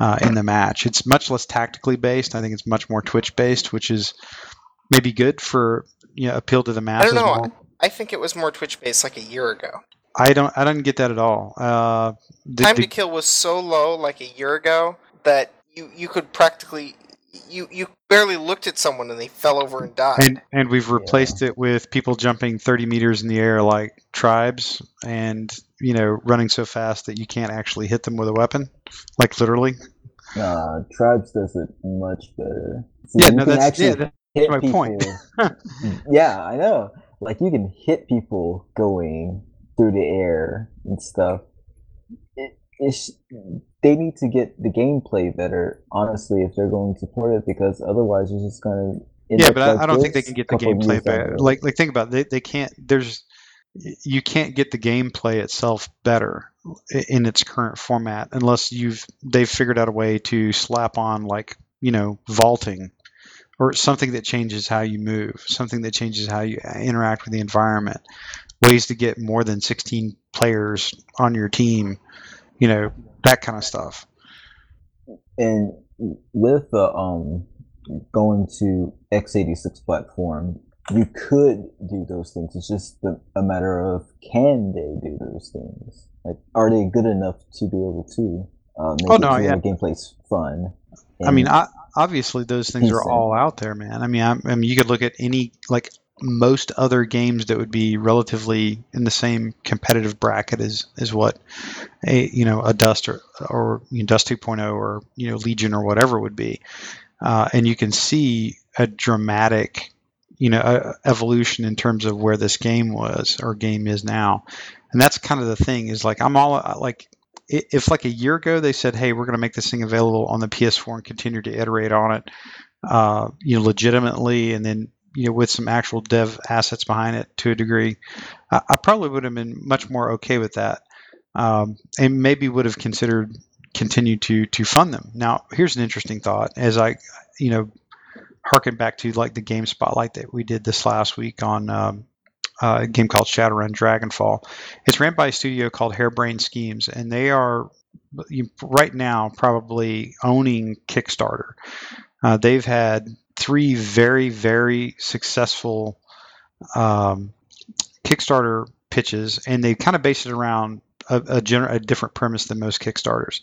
uh, in the match. It's much less tactically based. I think it's much more Twitch based, which is maybe good for you know appeal to the
I
masses.
don't know.
more.
I think it was more Twitch based like a year ago.
I don't. I don't get that at all. Uh, the,
Time
the-
to kill was so low like a year ago that you you could practically you you barely looked at someone and they fell over and died.
and and we've replaced it with people jumping 30 meters in the air like tribes, and you know running so fast that you can't actually hit them with a weapon, like literally.
Nah, Tribes does it much better. See,
Yeah, no, that's
actually
yeah, that-
hit
my
people.
point. <laughs>
yeah, I know. Like you can hit people going through the air and stuff. It, it's they need to get the gameplay better, honestly, if they're going to support it, because otherwise you're just gonna.
yeah, but I,
like
I don't think they can get the gameplay
years down the
better. Like like think about it. They they can't. There's you can't get the gameplay itself better in its current format unless you've they've figured out a way to slap on like you know vaulting or something that changes how you move, something that changes how you interact with the environment, ways to get more than 16 players on your team, you know, that kind of stuff.
and with the um going to x86 platform you could do those things it's just the, a matter of can they do those things like are they good enough to be able to uh,
Oh, no, yeah.
the gameplay's fun
I mean, I, obviously those things are all out there, man. I mean, I, I mean, you could look at any like most other games that would be relatively in the same competitive bracket as is what a you know a Dust or or you know, Dust 2.0 or you know Legion or whatever would be, uh, and you can see a dramatic you know uh evolution in terms of where this game was or game is now, and that's kind of the thing is like I'm all like if like a year ago they said, "Hey, we're going to make this thing available on the PS4 and continue to iterate on it, uh, you know, legitimately, and then you know with some actual dev assets behind it to a degree," I, I probably would have been much more okay with that, um, and maybe would have considered continue to to fund them. Now, here's an interesting thought: as I, you know, harken back to like the game spotlight that we did this last week on. Um, uh, a game called Shadowrun Dragonfall. It's ran by a studio called Harebrained Schemes, and they are right now probably owning Kickstarter. Uh, they've had three very, very successful um, Kickstarter pitches, and they kind of base it around a, a, gener- a different premise than most Kickstarters.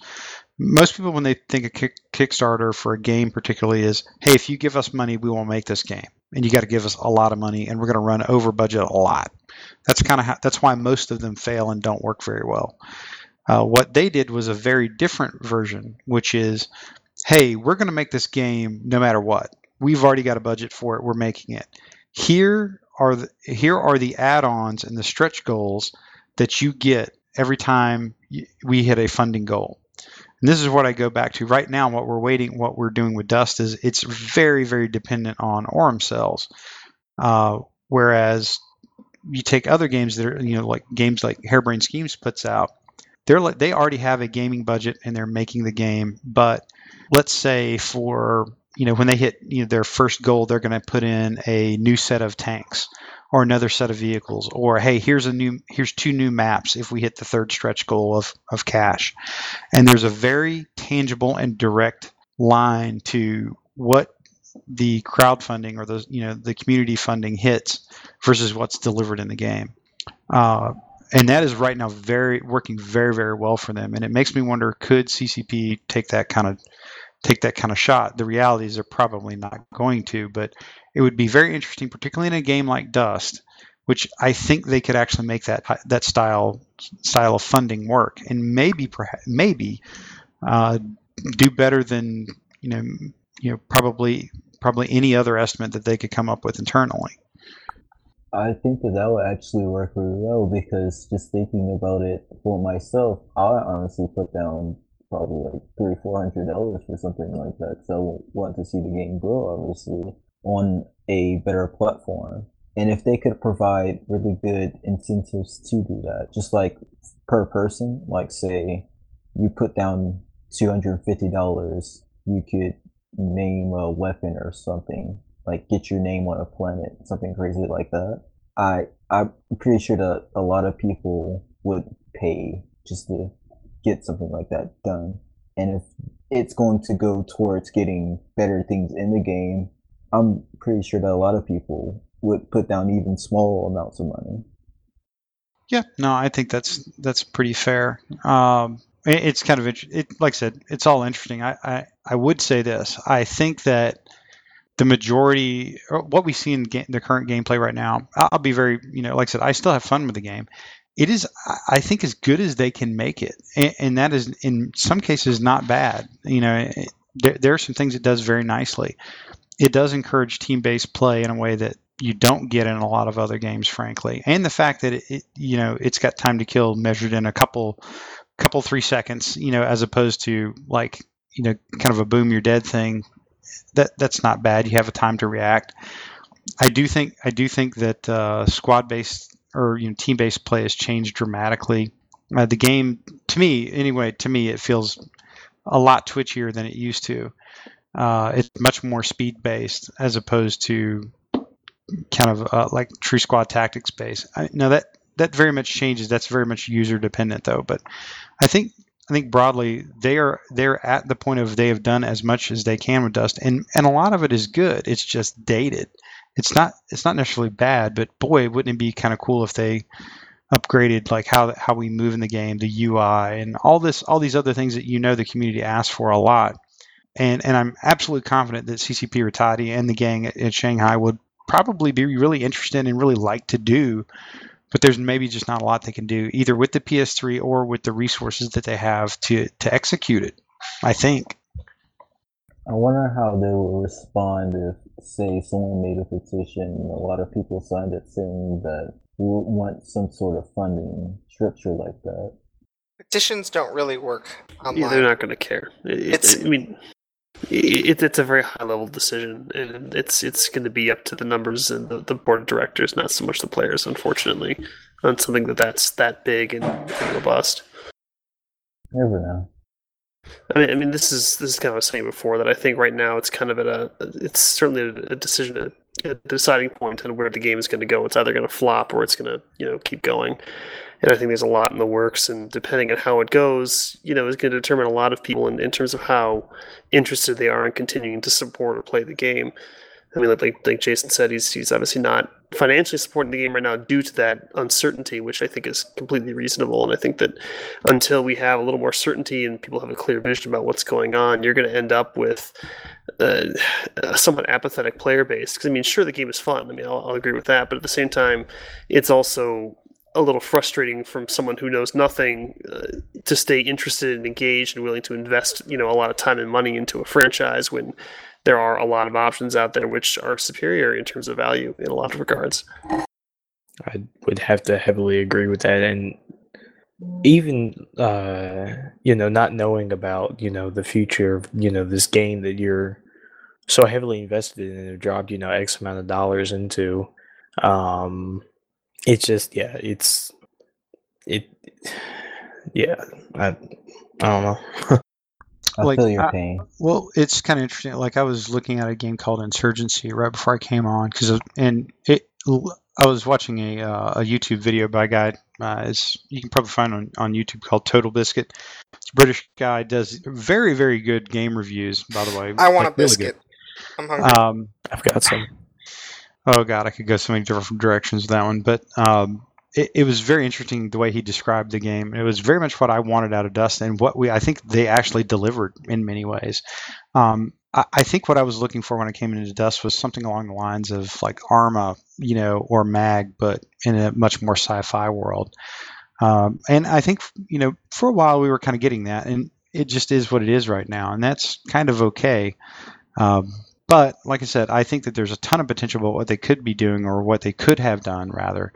Most people, when they think of kick- Kickstarter for a game, particularly, is hey, if you give us money, we will make this game, and you got to give us a lot of money, and we're going to run over budget a lot. That's kind of how, that's why most of them fail and don't work very well. Uh, what they did was a very different version, which is, hey, we're going to make this game no matter what. We've already got a budget for it. We're making it. Here are the here are the add-ons and the stretch goals that you get every time we hit a funding goal. And this is what I go back to right now. What we're waiting, what we're doing with Dust is it's very, very dependent on Aurum cells. Uh, whereas you take other games that are, you know, like games like Harebrained Schemes puts out, they're like they already have a gaming budget and they're making the game. But let's say for you know when they hit you know their first goal, they're going to put in a new set of tanks or another set of vehicles, or hey, here's a new here's two new maps if we hit the third stretch goal of of cash. And there's a very tangible and direct line to what the crowdfunding or the you know the community funding hits versus what's delivered in the game. Uh, and that is right now very working very very well for them and it makes me wonder could ccp take that kind of take that kind of shot the reality is they're probably not going to but it would be very interesting particularly in a game like dust which i think they could actually make that that style style of funding work and maybe perhaps maybe uh, do better than you know you know probably probably any other estimate that they could come up with internally.
I think that that would actually work really well because just thinking about it for myself, I honestly put down probably like three, four hundred dollars for something like that. So I want to see the game grow, obviously, on a better platform. And if they could provide really good incentives to do that, just like per person, like say you put down two hundred and fifty dollars, you could name a weapon or something like get your name on a planet, something crazy like that. I I'm pretty sure that a lot of people would pay just to get something like that done. And if it's going to go towards getting better things in the game, I'm pretty sure that a lot of people would put down even small amounts of money.
Yeah, no, I think that's that's pretty fair. Um, it, it's kind of it, like I said, it's all interesting. I, I I would say this. I think that the majority, or what we see in ga- the current gameplay right now, I'll be very, you know, like I said, I still have fun with the game. It is, I- think, as good as they can make it, and, and that is in some cases not bad. You know, there, there are some things it does very nicely. It does encourage team-based play in a way that you don't get in a lot of other games, frankly. And the fact that it, it you know, it's got time to kill measured in a couple, couple three seconds, you know, as opposed to like, you know, kind of a boom you're dead thing. That that's not bad. You have a time to react. I do think I do think that uh, squad-based or you know team-based play has changed dramatically. Uh, the game, to me, anyway, to me, it feels a lot twitchier than it used to. Uh, it's much more speed-based as opposed to kind of uh, like true squad tactics based. Now that that very much changes. That's very much user dependent though. But I think I think broadly they are they're at the point of they have done as much as they can with Dust, and and a lot of it is good. It's just dated. It's not it's not necessarily bad, but boy, wouldn't it be kind of cool if they upgraded like how how we move in the game, the UI, and all this all these other things that you know the community asks for a lot. And and I'm absolutely confident that CCP Rattati and the gang at, at Shanghai would probably be really interested and really like to do, but there's maybe just not a lot they can do either with the PS3 or with the resources that they have to to execute it. I think.
I wonder how they will respond if, say, someone made a petition and a lot of people signed it saying that we want some sort of funding structure like that.
Petitions don't really work online.
Yeah, they're not going to care. It, it-
It's-
I mean, it, it's a very high level decision, and it's it's going to be up to the numbers and the, the board of directors, not so much the players, unfortunately, on something that that's that big and, and robust.
Never know.
I mean, I mean, this is this is kind of what I was saying before that I think right now it's kind of at a it's certainly a, decision, a, deciding point on where the game is going to go. It's either going to flop or it's going to you know keep going. And I think there's a lot in the works, and depending on how it goes, you know, is going to determine a lot of people in, in terms of how interested they are in continuing to support or play the game. I mean, like like, like Jason said, he's he's obviously not financially supporting the game right now due to that uncertainty, which I think is completely reasonable. And I think that until we have a little more certainty and people have a clear vision about what's going on, you're going to end up with uh, a somewhat apathetic player base. Because I mean, sure, the game is fun. I mean, I'll, I'll agree with that, but at the same time, it's also a little frustrating from someone who knows nothing uh, to stay interested and engaged and willing to invest, you know, a lot of time and money into a franchise when there are a lot of options out there which are superior in terms of value in a lot of regards.
I would have to heavily agree with that, and even uh, you know, not knowing about you know the future of you know this game that you're so heavily invested in and dropped you know X amount of dollars into, um, it's just yeah, it's it, <sighs> yeah, I I don't know. <laughs>
I
Like,
feel your
I-
pain.
Well, it's kind of interesting. Like I was looking at a game called Insurgency right before I came on because and it I was watching a uh, a YouTube video by a guy. Uh, it's you can probably find on on YouTube called Total Biscuit. It's a British guy does very very good game reviews. By the way,
I want
like,
a
really
biscuit. I'm hungry.
Um,
I've got some.
Oh god, I could go so many different directions with that one, but um, it, it was very interesting the way he described the game. It was very much what I wanted out of Dust, and what we I think they actually delivered in many ways. Um, I, I think what I was looking for when I came into Dust was something along the lines of like Arma, you know, or Mag, but in a much more sci-fi world. Um, and I think you know for a while we were kind of getting that, and it just is what it is right now, and that's kind of okay. Um, but like I said, I think that there's a ton of potential about what they could be doing or what they could have done rather.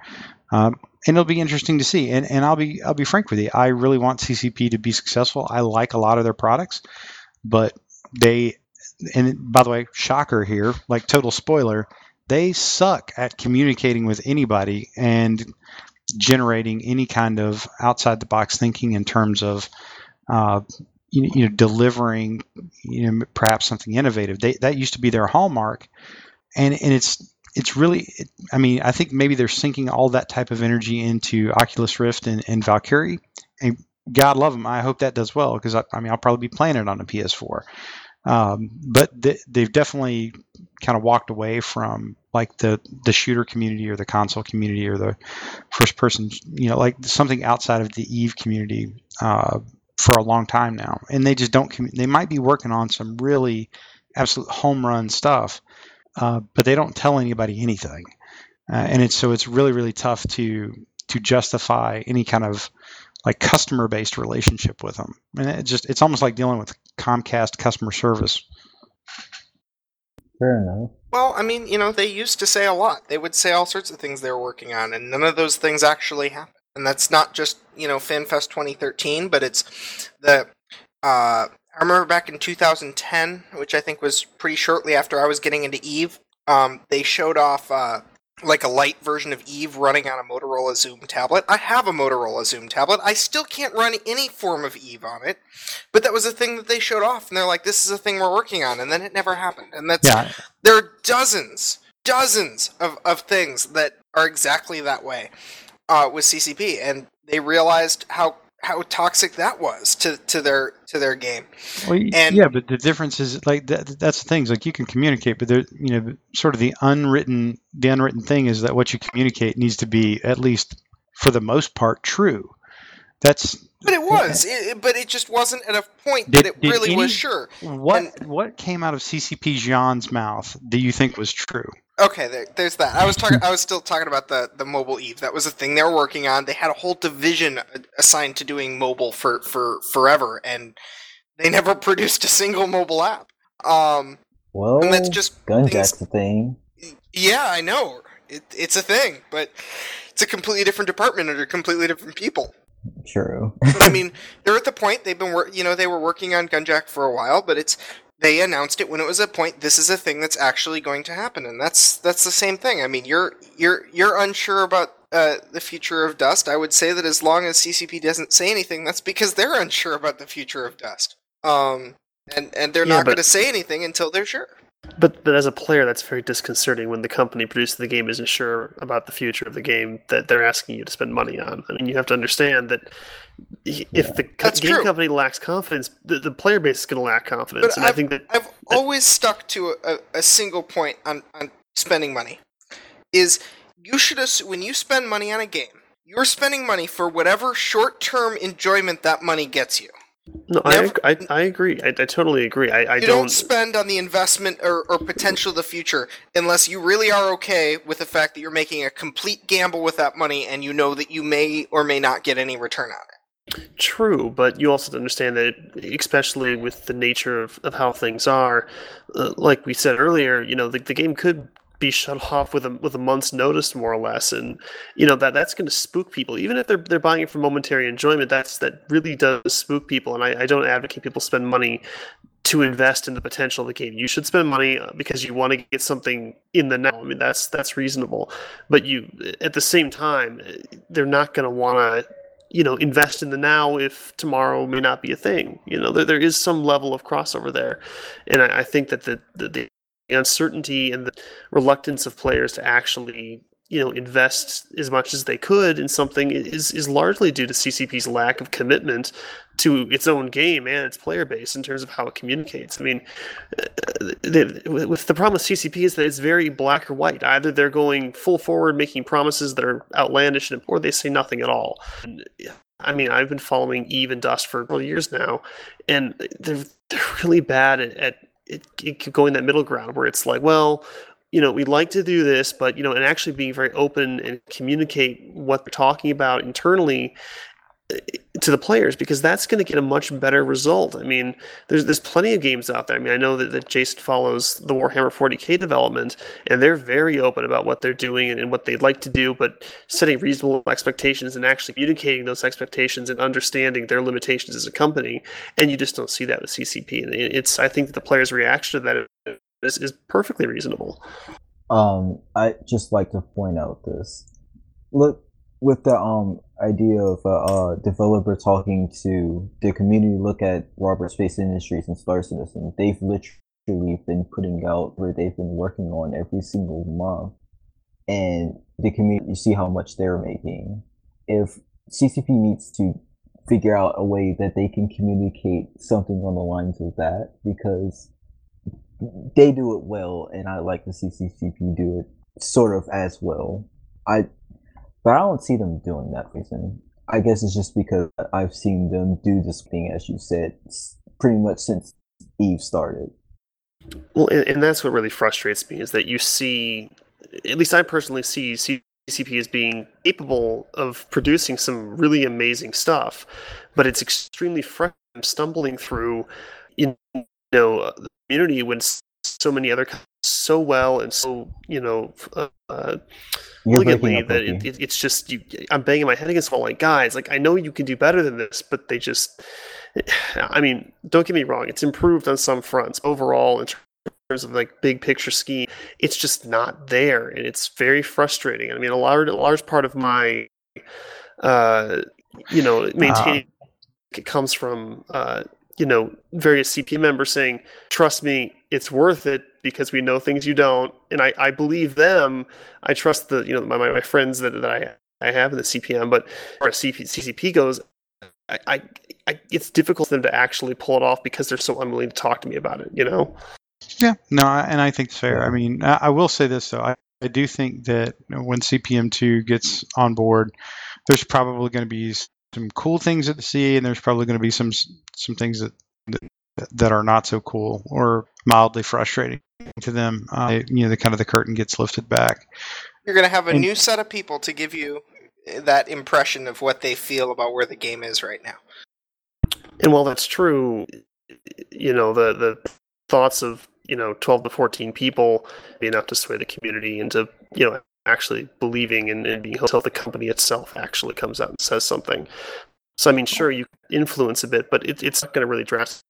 Um, and it'll be interesting to see. And, and I'll be I'll be frank with you. I really want CCP to be successful. I like a lot of their products, but they and by the way, shocker here, like total spoiler, they suck at communicating with anybody and generating any kind of outside the box thinking in terms of uh, you, you, know delivering you know perhaps something innovative. They, that used to be their hallmark, and and it's it's really I mean I think maybe they're sinking all that type of energy into Oculus Rift and, and Valkyrie, and God love them. I hope that does well because I, I mean I'll probably be playing it on a PS4. Um, but they've definitely kind of walked away from like the the shooter community or the console community or the first person, you know, like something outside of the Eve community uh, for a long time now. And they just don't. They might be working on some really absolute home run stuff, uh, but they don't tell anybody anything. Uh, and it's so it's really really tough to to justify any kind of like customer based relationship with them. And it just it's almost like dealing with Comcast customer service.
Fair enough.
Well, I mean, you know, they used to say a lot. They would say all sorts of things they were working on, and none of those things actually happened. And that's not just you know FanFest 2013, but it's the. Uh, I remember back in 2010, which I think was pretty shortly after I was getting into Eve. Um, they showed off uh, like a light version of Eve running on a Motorola Xoom tablet. I have a Motorola Xoom tablet. I still can't run any form of Eve on it. But that was a thing that they showed off and they're like this is a thing we're working on and then it never happened. And that's yeah. there are dozens, dozens of, of things that are exactly that way uh, with CCP and they realized how how toxic that was to, to their to their game.
Well, and yeah, but the difference is like that, that's the things like you can communicate, but there you know sort of the unwritten the unwritten thing is that what you communicate needs to be at least for the most part true. That's
but it was, it, but it just wasn't at a point did, that it really any, was sure.
What and, what came out of CCP Jean's mouth do you think was true?
Okay, there, there's that. I was talking. I was still talking about the the mobile Eve. That was a thing they were working on. They had a whole division assigned to doing mobile for for forever, and they never <laughs> produced a single mobile app. Um,
well, and that's just Gunjack's a thing.
Yeah, I know. It, it's a thing, but it's a completely different department under completely different people.
True.
I <laughs> mean, they're at the point they've been, wor- you know, they were working on Gunjack for a while, but it's they announced it when it was a point this is a thing that's actually going to happen and that's that's the same thing. I mean you're you're you're unsure about uh, the future of dust. I would say that as long as ccp doesn't say anything that's because they're unsure about the future of dust. Um and and they're yeah, not going to say anything until they're sure
but but as a player, that's very disconcerting when the company producing the game isn't sure about the future of the game that they're asking you to spend money on. I mean, you have to understand that if yeah. the co- game true. company lacks confidence, the, the player base is going to lack confidence.
But
and
I've,
I think that
I've that, always stuck to a, a single point on, on spending money is you should assume, when you spend money on a game, you're spending money for whatever short term enjoyment that money gets you.
No, Never, I, I, I agree. I, I totally agree. I, I
you
don't...
don't spend on the investment or, or potential of the future unless you really are okay with the fact that you're making a complete gamble with that money and you know that you may or may not get any return on it.
True, but you also understand that, especially with the nature of, of how things are, uh, like we said earlier, you know, the, the game could be shut off with a with a month's notice, more or less, and you know that that's going to spook people. Even if they're they're buying it for momentary enjoyment, that's that really does spook people. And I, I don't advocate people spend money to invest in the potential of the game. You should spend money uh, because you want to get something in the now. I mean, that's that's reasonable. But you, at the same time, they're not going to want to, you know, invest in the now if tomorrow may not be a thing. You know, there, there is some level of crossover there, and I, I think that the, the, the uncertainty and the reluctance of players to actually you know invest as much as they could in something is is largely due to CCP's lack of commitment to its own game and its player base in terms of how it communicates. I mean, uh, with the problem with CCP is that it's very black or white. Either they're going full forward, making promises that are outlandish, or they say nothing at all. And, I mean, I've been following Eve and Dust for years now, and they're they're really bad at, at it, it could go in that middle ground where it's like, well, you know, we'd like to do this, but you know, and actually being very open and communicate what they're talking about internally. To the players because that's going to get a much better result. I mean, there's there's plenty of games out there. I mean, I know that, that Jason follows the Warhammer 40k development, and they're very open about what they're doing and, and what they'd like to do, but setting reasonable expectations and actually communicating those expectations and understanding their limitations as a company. And you just don't see that with CCP. And it's I think that the players' reaction to that is, is perfectly reasonable.
Um, I just like to point out this. Look, with the um idea of a uh, developer talking to the community, look at Roberts Space Industries and Star Citizen. They've literally been putting out where they've been working on every single month, and the community you see how much they're making. If CCP needs to figure out a way that they can communicate something on the lines of that, because they do it well, and I like to see CCP do it sort of as well. I but I don't see them doing that reason. I guess it's just because I've seen them do this thing, as you said, pretty much since Eve started.
Well, and, and that's what really frustrates me is that you see, at least I personally see CCP as being capable of producing some really amazing stuff, but it's extremely frustrating stumbling through, you know, the community when so many other so well and so you know uh, elegantly that it, it, it's just you, I'm banging my head against the wall like guys like I know you can do better than this but they just <sighs> I mean don't get me wrong it's improved on some fronts overall in terms of like big picture scheme. It's just not there and it's very frustrating. I mean a large a large part of my uh you know maintaining uh. it comes from uh you know various CP members saying trust me it's worth it because we know things you don't. And i, I believe them. I trust the you know my, my friends that, that i i have in the cpm but as CP, ccp goes I, I, I it's difficult for them to actually pull it off because they're so unwilling to talk to me about it you know?
Yeah no and i think it's fair. I mean i, I will say this though. I, I do think that when cpm2 gets on board there's probably going to be some cool things at the sea and there's probably going to be some some things that, that that are not so cool or mildly frustrating to them. Uh, you know, the kind of the curtain gets lifted back.
You're going to have a and, new set of people to give you that impression of what they feel about where the game is right now.
And while that's true, you know, the the thoughts of you know 12 to 14 people be enough to sway the community into you know actually believing and, and being until the company itself actually comes out and says something. So I mean, sure, you influence a bit, but it, it's not going to really drastically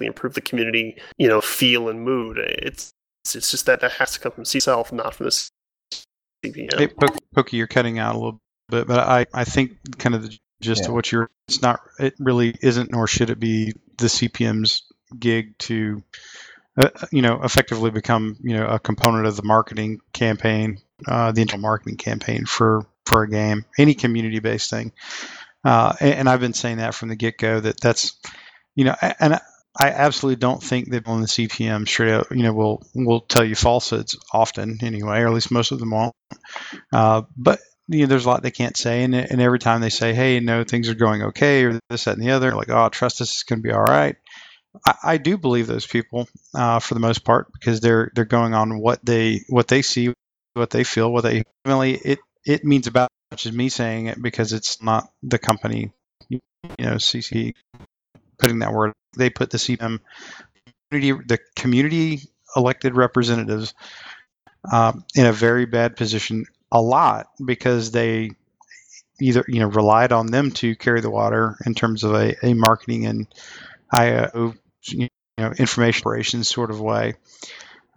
improve the community, you know, feel and mood. It's it's just that that has to come from itself, not from the CPM.
Hey, Pokey, you're cutting out a little bit, but I I think kind of the gist yeah. of what you're it's not it really isn't nor should it be the CPM's gig to uh, you know effectively become you know a component of the marketing campaign, uh, the internal marketing campaign for for a game, any community based thing. Uh, and, and, I've been saying that from the get go that that's you know and I absolutely don't think that on the CPM straight up, you know, will will tell you falsehoods often anyway, or at least most of them won't. Uh, but you know, there's a lot they can't say, and, and every time they say, "Hey, no, things are going okay," or this, that, and the other, like, "Oh, trust us, it's going to be all right." I, I do believe those people uh, for the most part because they're they're going on what they what they see, what they feel, what they really it it means about as much as me saying it because it's not the company, you know, CC putting that word. They put the community, the community elected representatives um, in a very bad position a lot because they either you know relied on them to carry the water in terms of a, a marketing and IO you know information operations sort of way,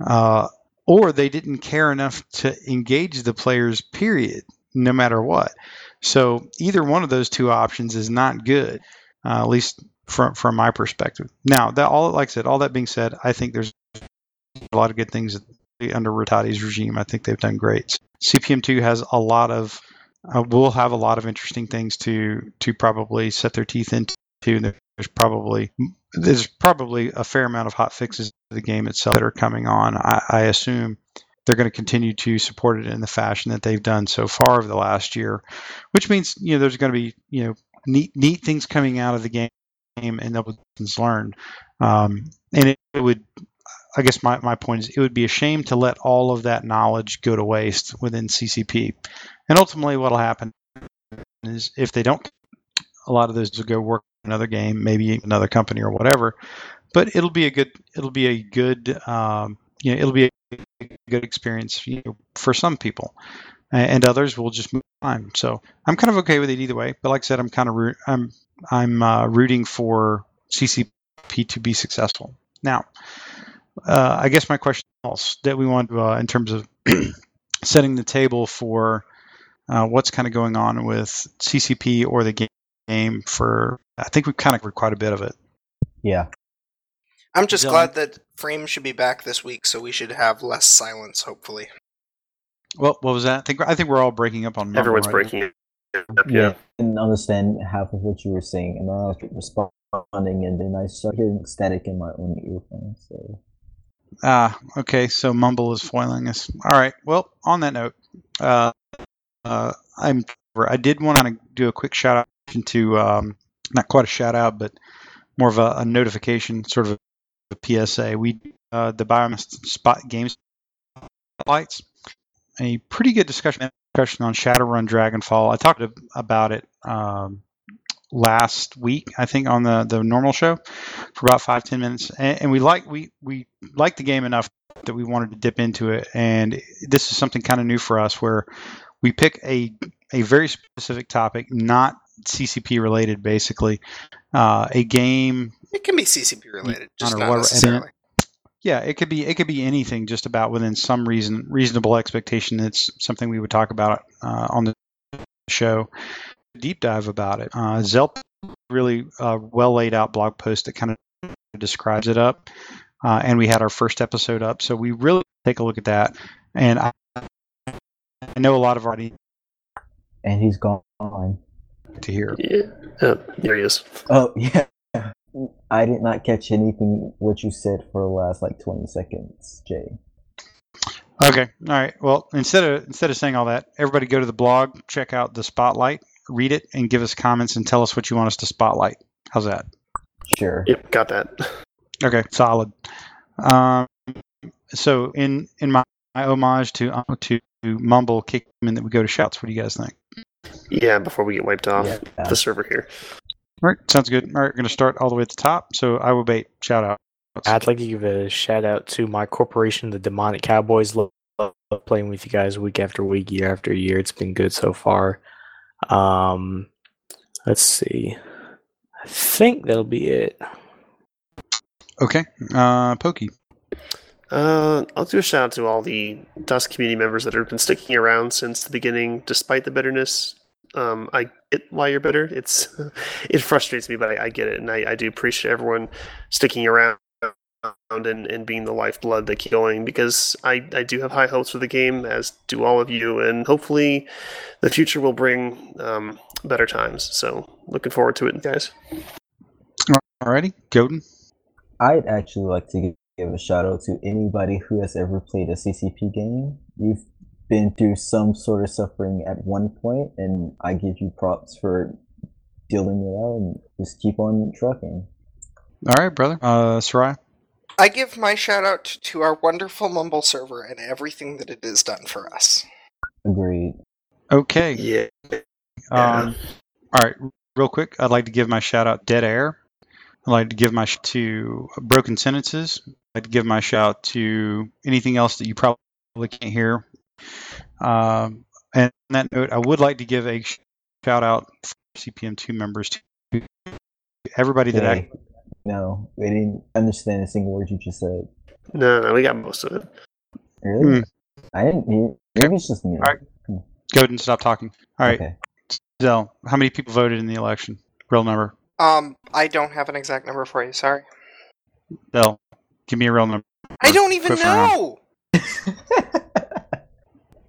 uh, or they didn't care enough to engage the players. Period. No matter what. So either one of those two options is not good. Uh, at least from from my perspective. Now, that all like I said, all that being said, I think there's a lot of good things under Rattati's regime. I think they've done great. CPM2 has a lot of uh, will have a lot of interesting things to to probably set their teeth into. There's probably there's probably a fair amount of hot fixes to the game itself that are coming on. I, I assume they're going to continue to support it in the fashion that they've done so far over the last year, which means you know there's going to be you know neat neat things coming out of the game and the lessons learned. Um, and it, it, would, I guess my, my point is, it would be a shame to let all of that knowledge go to waste within CCP. And ultimately, what will happen is if they don't a lot of those will go work another game, maybe another company or whatever. But it'll be a good it'll be a good um, you know it'll be a good experience you know, for some people, and others will just move on. So I'm kind of okay with it either way. But like I said, I'm kind of I'm I'm uh, rooting for CCP to be successful. Now, uh, I guess my question else that we want uh, in terms of <clears throat> setting the table for uh, what's kind of going on with CCP or the game for I think we've kind of covered quite a bit of it.
Yeah.
I'm just
Dylan?
glad that Frame should be back this week, so we should have less silence, hopefully.
Well, what was that? I think I think we're all breaking up on. Mumble
Everyone's
right
breaking it. Yep, yeah.
And understand half of what you were saying, and then I was responding, and then I started hearing static in my own earphones. So
Ah, okay. So Mumble is foiling us. All right. Well, on that note, uh, uh, I'm. I did want to do a quick shout out to um, not quite a shout out, but more of a, a notification, sort of a PSA. We uh, the Biomass Spot Games lights a pretty good discussion discussion on Shadowrun Dragonfall. I talked about it um, last week, I think, on the the normal show for about five ten minutes, and, and we like we we liked the game enough that we wanted to dip into it. And this is something kind of new for us, where we pick a a very specific topic, not CCP related, basically, uh, a game
It can be CCP related, just not
what-
necessarily.
Yeah, it could be it could be anything, just about within some reason reasonable expectation. It's something we would talk about uh, on the show. Deep dive about it. Uh, Zelp really uh, well laid out blog post that kind of describes it up, uh, and we had our first episode up, so we really take a look at that. And I, I know a lot of our audience
and he's gone.
to hear.
Yeah. Oh, there he is.
Oh <laughs> yeah. I did not catch anything what you said for the last like twenty seconds, Jay.
Okay. All right. Well, instead of instead of saying all that, everybody go to the blog, check out the spotlight, read it, and give us comments and tell us what you want us to spotlight. How's that?
Sure.
Yep, got that.
Okay, solid. Um, so in in my, my homage to uh, to Mumble kick in that we go to shouts. What do you guys think?
Yeah, before we get wiped off
Yeah.
the server here.
All right, sounds good. All right, we're going to start all the way at the top. So I will bait shout out.
I'd like to give a shout out to my corporation, the Demonic Cowboys. Love, love playing with you guys week after week, year after year. It's been good so far. Um, let's see. I think that'll be it.
Okay, uh, Pokey.
Uh, I'll do a shout out to all the Dust community members that have been sticking around since the beginning, despite the bitterness. Um, I get why you're bitter. It's <laughs> it frustrates me, but I, I get it, and I, I do appreciate everyone sticking around and, and being the lifeblood that keep going because I, I do have high hopes for the game, as do all of you, and hopefully the future will bring um, better times. So looking forward to it, guys.
Alrighty, Godin.
I'd actually like to give a shout out to anybody who has ever played a CCP game. You've been through some sort of suffering at one point, and I give you props for dealing it out and just keep on trucking.
All right, brother. Uh, Sarai.
I give my shout out to our wonderful Mumble server and everything that it has done for us.
Agreed.
Okay.
Yeah.
Um, all right, real quick, I'd like to give my shout out Dead Air. I'd like to give my sh- to Broken Sentences. I'd like to give my shout to anything else that you probably can't hear. Um, and on that note, I would like to give a shout out for CPM2 members to everybody that
Jay, no, they didn't understand a single word you just said.
No, no, we got most of it.
Really?
Hmm.
I didn't hear. Maybe it's just me.
All right. go ahead and stop talking. All right,
Okay.
Zell, how many people voted in the election? Real number.
Um, I don't have an exact number for you. Sorry.
Zell, give me a real number.
I don't even know. <laughs>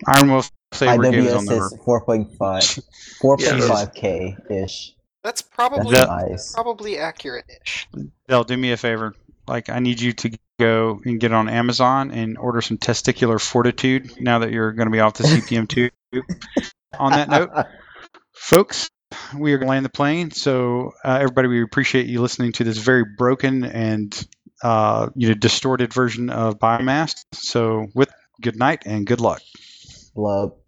Iron Wolf Saber gave his own
IWS
number.
says 4.5, 4.5k ish.
That's
That's
probably
That-
nice.
probably accurate-ish.
Zell, do me a favor. Like, I need you to go and get on Amazon and order some testicular fortitude now that you're going to be off the CPM2. on that note, <laughs> folks, we are going to land the plane. So, uh, everybody, we appreciate you listening to this very broken and uh, you know distorted version of Biomass. So, with good night and good luck.
Blub.